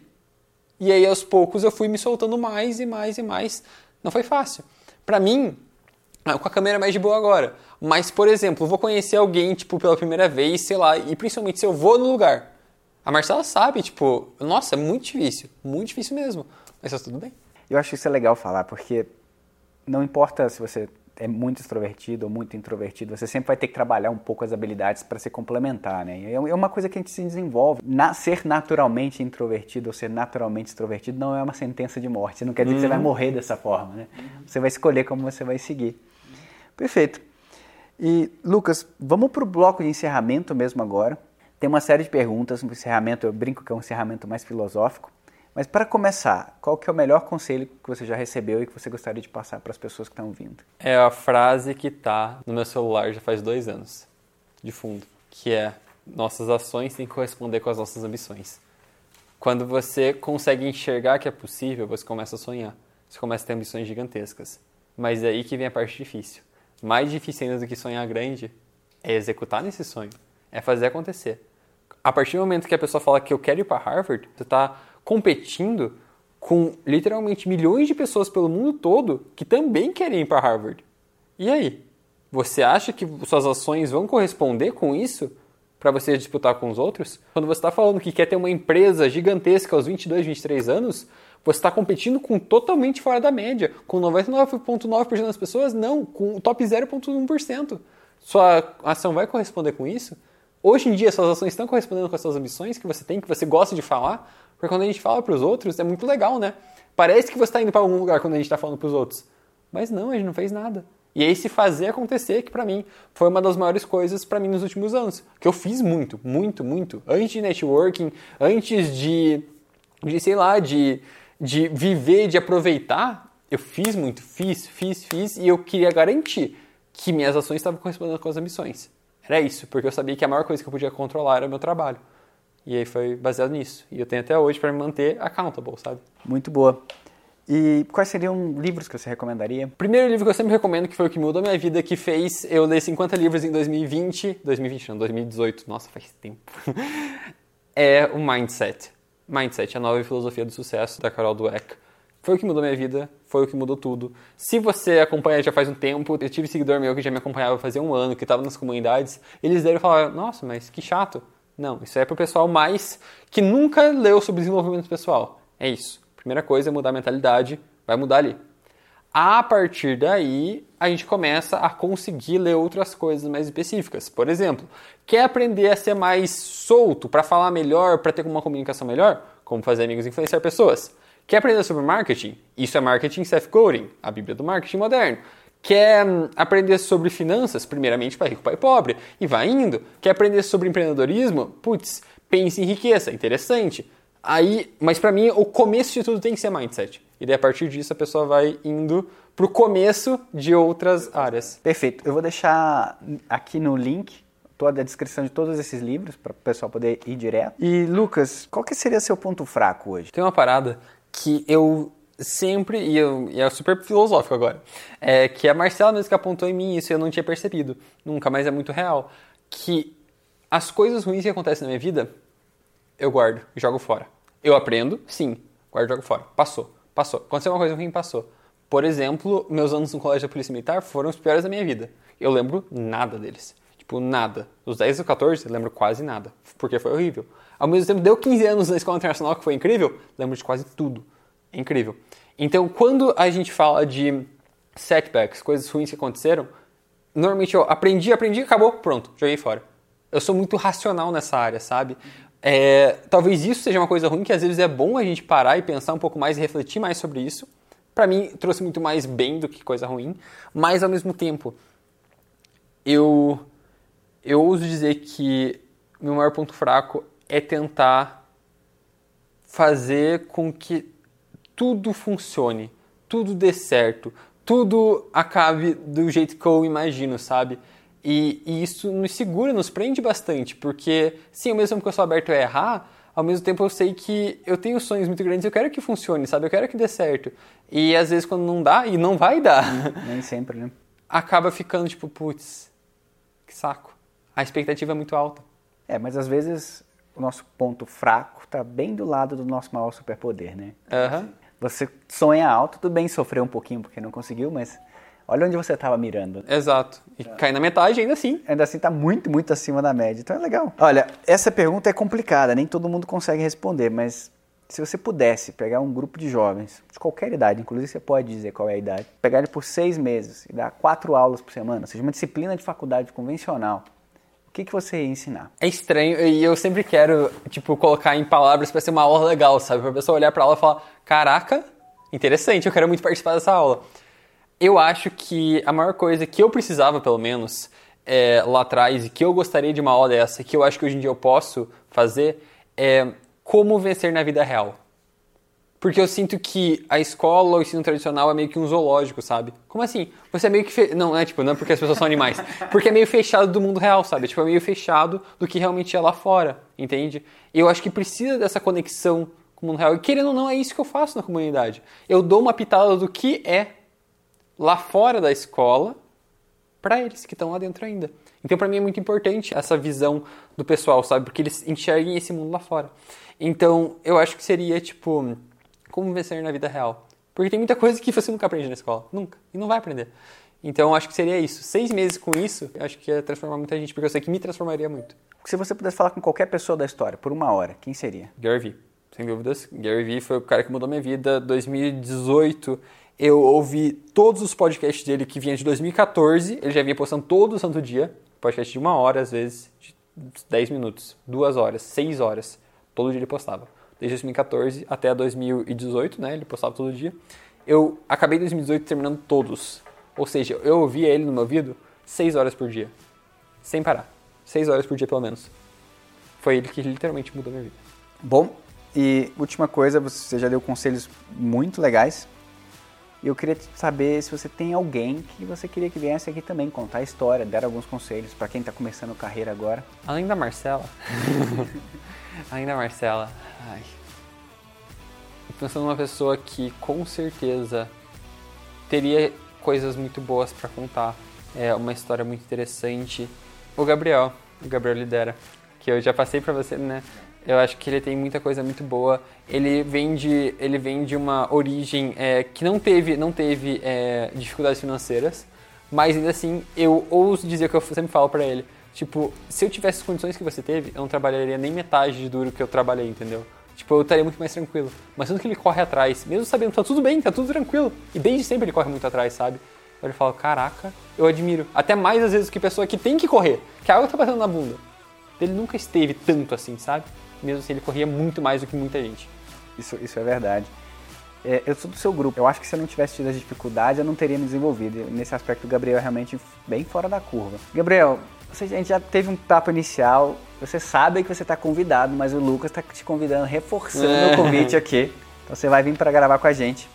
S2: E aí aos poucos eu fui me soltando mais e mais e mais. Não foi fácil. Para mim, ah, com a câmera mais de boa agora. Mas, por exemplo, vou conhecer alguém, tipo, pela primeira vez, sei lá, e principalmente se eu vou no lugar. A Marcela sabe, tipo, nossa, é muito difícil. Muito difícil mesmo. Mas tá tudo bem.
S1: Eu acho isso é legal falar, porque não importa se você é muito extrovertido ou muito introvertido, você sempre vai ter que trabalhar um pouco as habilidades para se complementar, né? É, é uma coisa que a gente se desenvolve. Na, ser naturalmente introvertido ou ser naturalmente extrovertido não é uma sentença de morte. Não quer dizer uhum. que você vai uhum. morrer dessa forma, né? Você vai escolher como você vai seguir. Perfeito. E, Lucas, vamos para o bloco de encerramento mesmo agora. Tem uma série de perguntas. No encerramento, eu brinco que é um encerramento mais filosófico. Mas para começar, qual que é o melhor conselho que você já recebeu e que você gostaria de passar para as pessoas que estão vindo?
S2: É a frase que está no meu celular já faz dois anos, de fundo, que é nossas ações têm que corresponder com as nossas ambições. Quando você consegue enxergar que é possível, você começa a sonhar. Você começa a ter ambições gigantescas. Mas é aí que vem a parte difícil. Mais difícil ainda do que sonhar grande é executar nesse sonho, é fazer acontecer. A partir do momento que a pessoa fala que eu quero ir para Harvard, você está competindo com literalmente milhões de pessoas pelo mundo todo que também querem ir para Harvard. E aí? Você acha que suas ações vão corresponder com isso para você disputar com os outros? Quando você está falando que quer ter uma empresa gigantesca aos 22, 23 anos, você está competindo com totalmente fora da média. Com 99,9% das pessoas, não. Com o top 0,1%. Sua ação vai corresponder com isso? Hoje em dia, suas ações estão correspondendo com as suas ambições que você tem, que você gosta de falar? Porque quando a gente fala para os outros, é muito legal, né? Parece que você está indo para algum lugar quando a gente está falando para os outros. Mas não, a gente não fez nada. E aí se fazer acontecer, que para mim foi uma das maiores coisas para mim nos últimos anos. Que eu fiz muito, muito, muito. Antes de networking, antes de, de sei lá, de, de viver, de aproveitar, eu fiz muito, fiz, fiz, fiz. E eu queria garantir que minhas ações estavam correspondendo com as ambições. Era isso, porque eu sabia que a maior coisa que eu podia controlar era o meu trabalho. E aí foi baseado nisso. E eu tenho até hoje para me manter accountable, sabe?
S1: Muito boa. E quais seriam livros que você recomendaria?
S2: Primeiro livro que eu sempre recomendo, que foi o que mudou a minha vida, que fez eu ler 50 livros em 2020, 2020 não, 2018, nossa, faz tempo, *laughs* é o Mindset. Mindset, a nova filosofia do sucesso da Carol Dweck. Foi o que mudou a minha vida, foi o que mudou tudo. Se você acompanha já faz um tempo, eu tive seguidor meu que já me acompanhava fazia um ano, que estava nas comunidades, eles devem falar, nossa, mas que chato. Não, isso é para o pessoal mais que nunca leu sobre desenvolvimento pessoal. É isso. Primeira coisa é mudar a mentalidade, vai mudar ali. A partir daí, a gente começa a conseguir ler outras coisas mais específicas. Por exemplo, quer aprender a ser mais solto, para falar melhor, para ter uma comunicação melhor? Como fazer amigos e influenciar pessoas. Quer aprender sobre marketing? Isso é marketing self-coding, a bíblia do marketing moderno. Quer hum, aprender sobre finanças? Primeiramente para rico, pai pobre. E vai indo. Quer aprender sobre empreendedorismo? Putz, pense em riqueza, interessante. Aí, mas para mim, o começo de tudo tem que ser mindset. E daí, a partir disso, a pessoa vai indo pro começo de outras áreas.
S1: Perfeito. Eu vou deixar aqui no link toda a descrição de todos esses livros para o pessoal poder ir direto. E Lucas, qual que seria seu ponto fraco hoje?
S2: Tem uma parada que eu sempre, e, eu, e é super filosófico agora, é que a Marcela mesmo que apontou em mim isso eu não tinha percebido, nunca, mas é muito real, que as coisas ruins que acontecem na minha vida, eu guardo e jogo fora. Eu aprendo, sim, guardo jogo fora. Passou, passou. Aconteceu uma coisa ruim, passou. Por exemplo, meus anos no colégio da Polícia Militar foram os piores da minha vida. Eu lembro nada deles. Tipo, nada. Dos 10 ou 14, eu lembro quase nada. Porque foi horrível. Ao mesmo tempo, deu 15 anos na escola internacional, que foi incrível, lembro de quase tudo. Incrível. Então, quando a gente fala de setbacks, coisas ruins que aconteceram, normalmente eu aprendi, aprendi, acabou, pronto, joguei fora. Eu sou muito racional nessa área, sabe? É, talvez isso seja uma coisa ruim, que às vezes é bom a gente parar e pensar um pouco mais e refletir mais sobre isso. Para mim, trouxe muito mais bem do que coisa ruim, mas ao mesmo tempo, eu, eu ouso dizer que meu maior ponto fraco é tentar fazer com que tudo funcione, tudo dê certo, tudo acabe do jeito que eu imagino, sabe? E, e, isso nos segura, nos prende bastante, porque sim, ao mesmo tempo que eu sou aberto a errar, ao mesmo tempo eu sei que eu tenho sonhos muito grandes, eu quero que funcione, sabe? Eu quero que dê certo. E às vezes quando não dá, e não vai dar.
S1: Nem *laughs* sempre, né?
S2: Acaba ficando tipo, putz, que saco. A expectativa é muito alta.
S1: É, mas às vezes o nosso ponto fraco está bem do lado do nosso maior superpoder, né?
S2: Uhum.
S1: Você sonha alto, tudo bem sofreu um pouquinho porque não conseguiu, mas olha onde você estava mirando.
S2: Exato. E cai na metade ainda assim.
S1: Ainda assim está muito, muito acima da média. Então é legal. Olha, essa pergunta é complicada, nem todo mundo consegue responder, mas se você pudesse pegar um grupo de jovens, de qualquer idade, inclusive você pode dizer qual é a idade, pegar ele por seis meses e dar quatro aulas por semana, ou seja, uma disciplina de faculdade convencional, o que, que você ia ensinar?
S2: É estranho e eu sempre quero, tipo, colocar em palavras para ser uma aula legal, sabe? Para a pessoa olhar para aula e falar: caraca, interessante, eu quero muito participar dessa aula. Eu acho que a maior coisa que eu precisava, pelo menos, é, lá atrás, e que eu gostaria de uma aula dessa, que eu acho que hoje em dia eu posso fazer, é como vencer na vida real. Porque eu sinto que a escola, o ensino tradicional é meio que um zoológico, sabe? Como assim? Você é meio que. Fe... Não, é tipo, não é porque as pessoas são animais. *laughs* Porque é meio fechado do mundo real, sabe? Tipo, é meio fechado do que realmente é lá fora, entende? E eu acho que precisa dessa conexão com o mundo real. E querendo ou não, é isso que eu faço na comunidade. Eu dou uma pitada do que é lá fora da escola para eles que estão lá dentro ainda. Então, para mim é muito importante essa visão do pessoal, sabe? Porque eles enxerguem esse mundo lá fora. Então, eu acho que seria tipo como vencer na vida real. Porque tem muita coisa que você nunca aprende na escola. Nunca. E não vai aprender. Então, acho que seria isso. Seis meses com isso, acho que ia transformar muita gente, porque eu sei que me transformaria muito.
S1: Se você pudesse falar com qualquer pessoa da história por uma hora, quem seria?
S2: Gary Vee, sem dúvidas. Gary Vee foi o cara que mudou minha vida. 2018, eu ouvi todos os podcasts dele que vinha de 2014. Ele já vinha postando todo santo dia. Podcast de uma hora, às vezes, de 10 minutos, duas horas, seis horas. Todo dia ele postava desde 2014 até 2018, né? Ele postava todo dia. Eu acabei 2018 terminando todos. Ou seja, eu ouvia ele no meu ouvido 6 horas por dia. Sem parar. 6 horas por dia, pelo menos. Foi ele que literalmente mudou minha vida.
S1: Bom, e última coisa, você já deu conselhos muito legais. E eu queria saber se você tem alguém que você queria que viesse aqui também contar a história, dar alguns conselhos para quem está começando carreira agora.
S2: Além da Marcela. *laughs* Além da Marcela. Ai. Pensando numa pessoa que com certeza teria coisas muito boas para contar, é uma história muito interessante. O Gabriel, o Gabriel lidera, que eu já passei para você, né? Eu acho que ele tem muita coisa muito boa. Ele vem de, ele vem de uma origem é, que não teve, não teve é, dificuldades financeiras, mas ainda assim eu ouso dizer que eu sempre falo para ele. Tipo, se eu tivesse as condições que você teve, eu não trabalharia nem metade de duro que eu trabalhei, entendeu? Tipo, eu estaria muito mais tranquilo. Mas tanto que ele corre atrás, mesmo sabendo que tá tudo bem, tá tudo tranquilo. E desde sempre ele corre muito atrás, sabe? Eu falo, caraca, eu admiro. Até mais às vezes que pessoa que tem que correr, que a água tá batendo na bunda. Ele nunca esteve tanto assim, sabe? Mesmo assim, ele corria muito mais do que muita gente.
S1: Isso, isso é verdade. É, eu sou do seu grupo. Eu acho que se eu não tivesse tido as dificuldades, eu não teria me desenvolvido. Nesse aspecto, o Gabriel é realmente bem fora da curva. Gabriel, a gente já teve um papo inicial. Você sabe que você está convidado, mas o Lucas está te convidando, reforçando é. o convite aqui. Então você vai vir para gravar com a gente.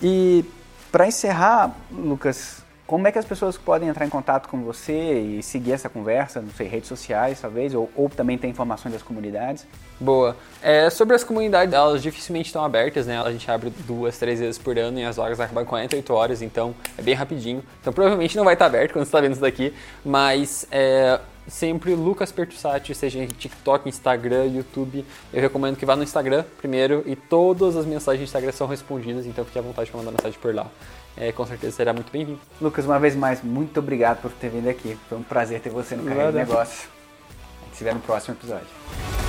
S1: E para encerrar, Lucas, como é que as pessoas podem entrar em contato com você e seguir essa conversa? Não sei, redes sociais, talvez, ou, ou também tem informações das comunidades?
S2: Boa. É, sobre as comunidades, elas dificilmente estão abertas, né? A gente abre duas, três vezes por ano e as vagas acabam 48 horas, então é bem rapidinho. Então provavelmente não vai estar aberto quando você está vendo isso daqui, mas é, sempre Lucas Pertussati, seja em TikTok, Instagram, YouTube. Eu recomendo que vá no Instagram primeiro e todas as mensagens do Instagram são respondidas, então fique à vontade para mandar mensagem por lá é, com certeza será muito bem-vindo.
S1: Lucas, uma vez mais, muito obrigado por ter vindo aqui. Foi um prazer ter você no Carreira de Negócios. A gente se vê no próximo episódio.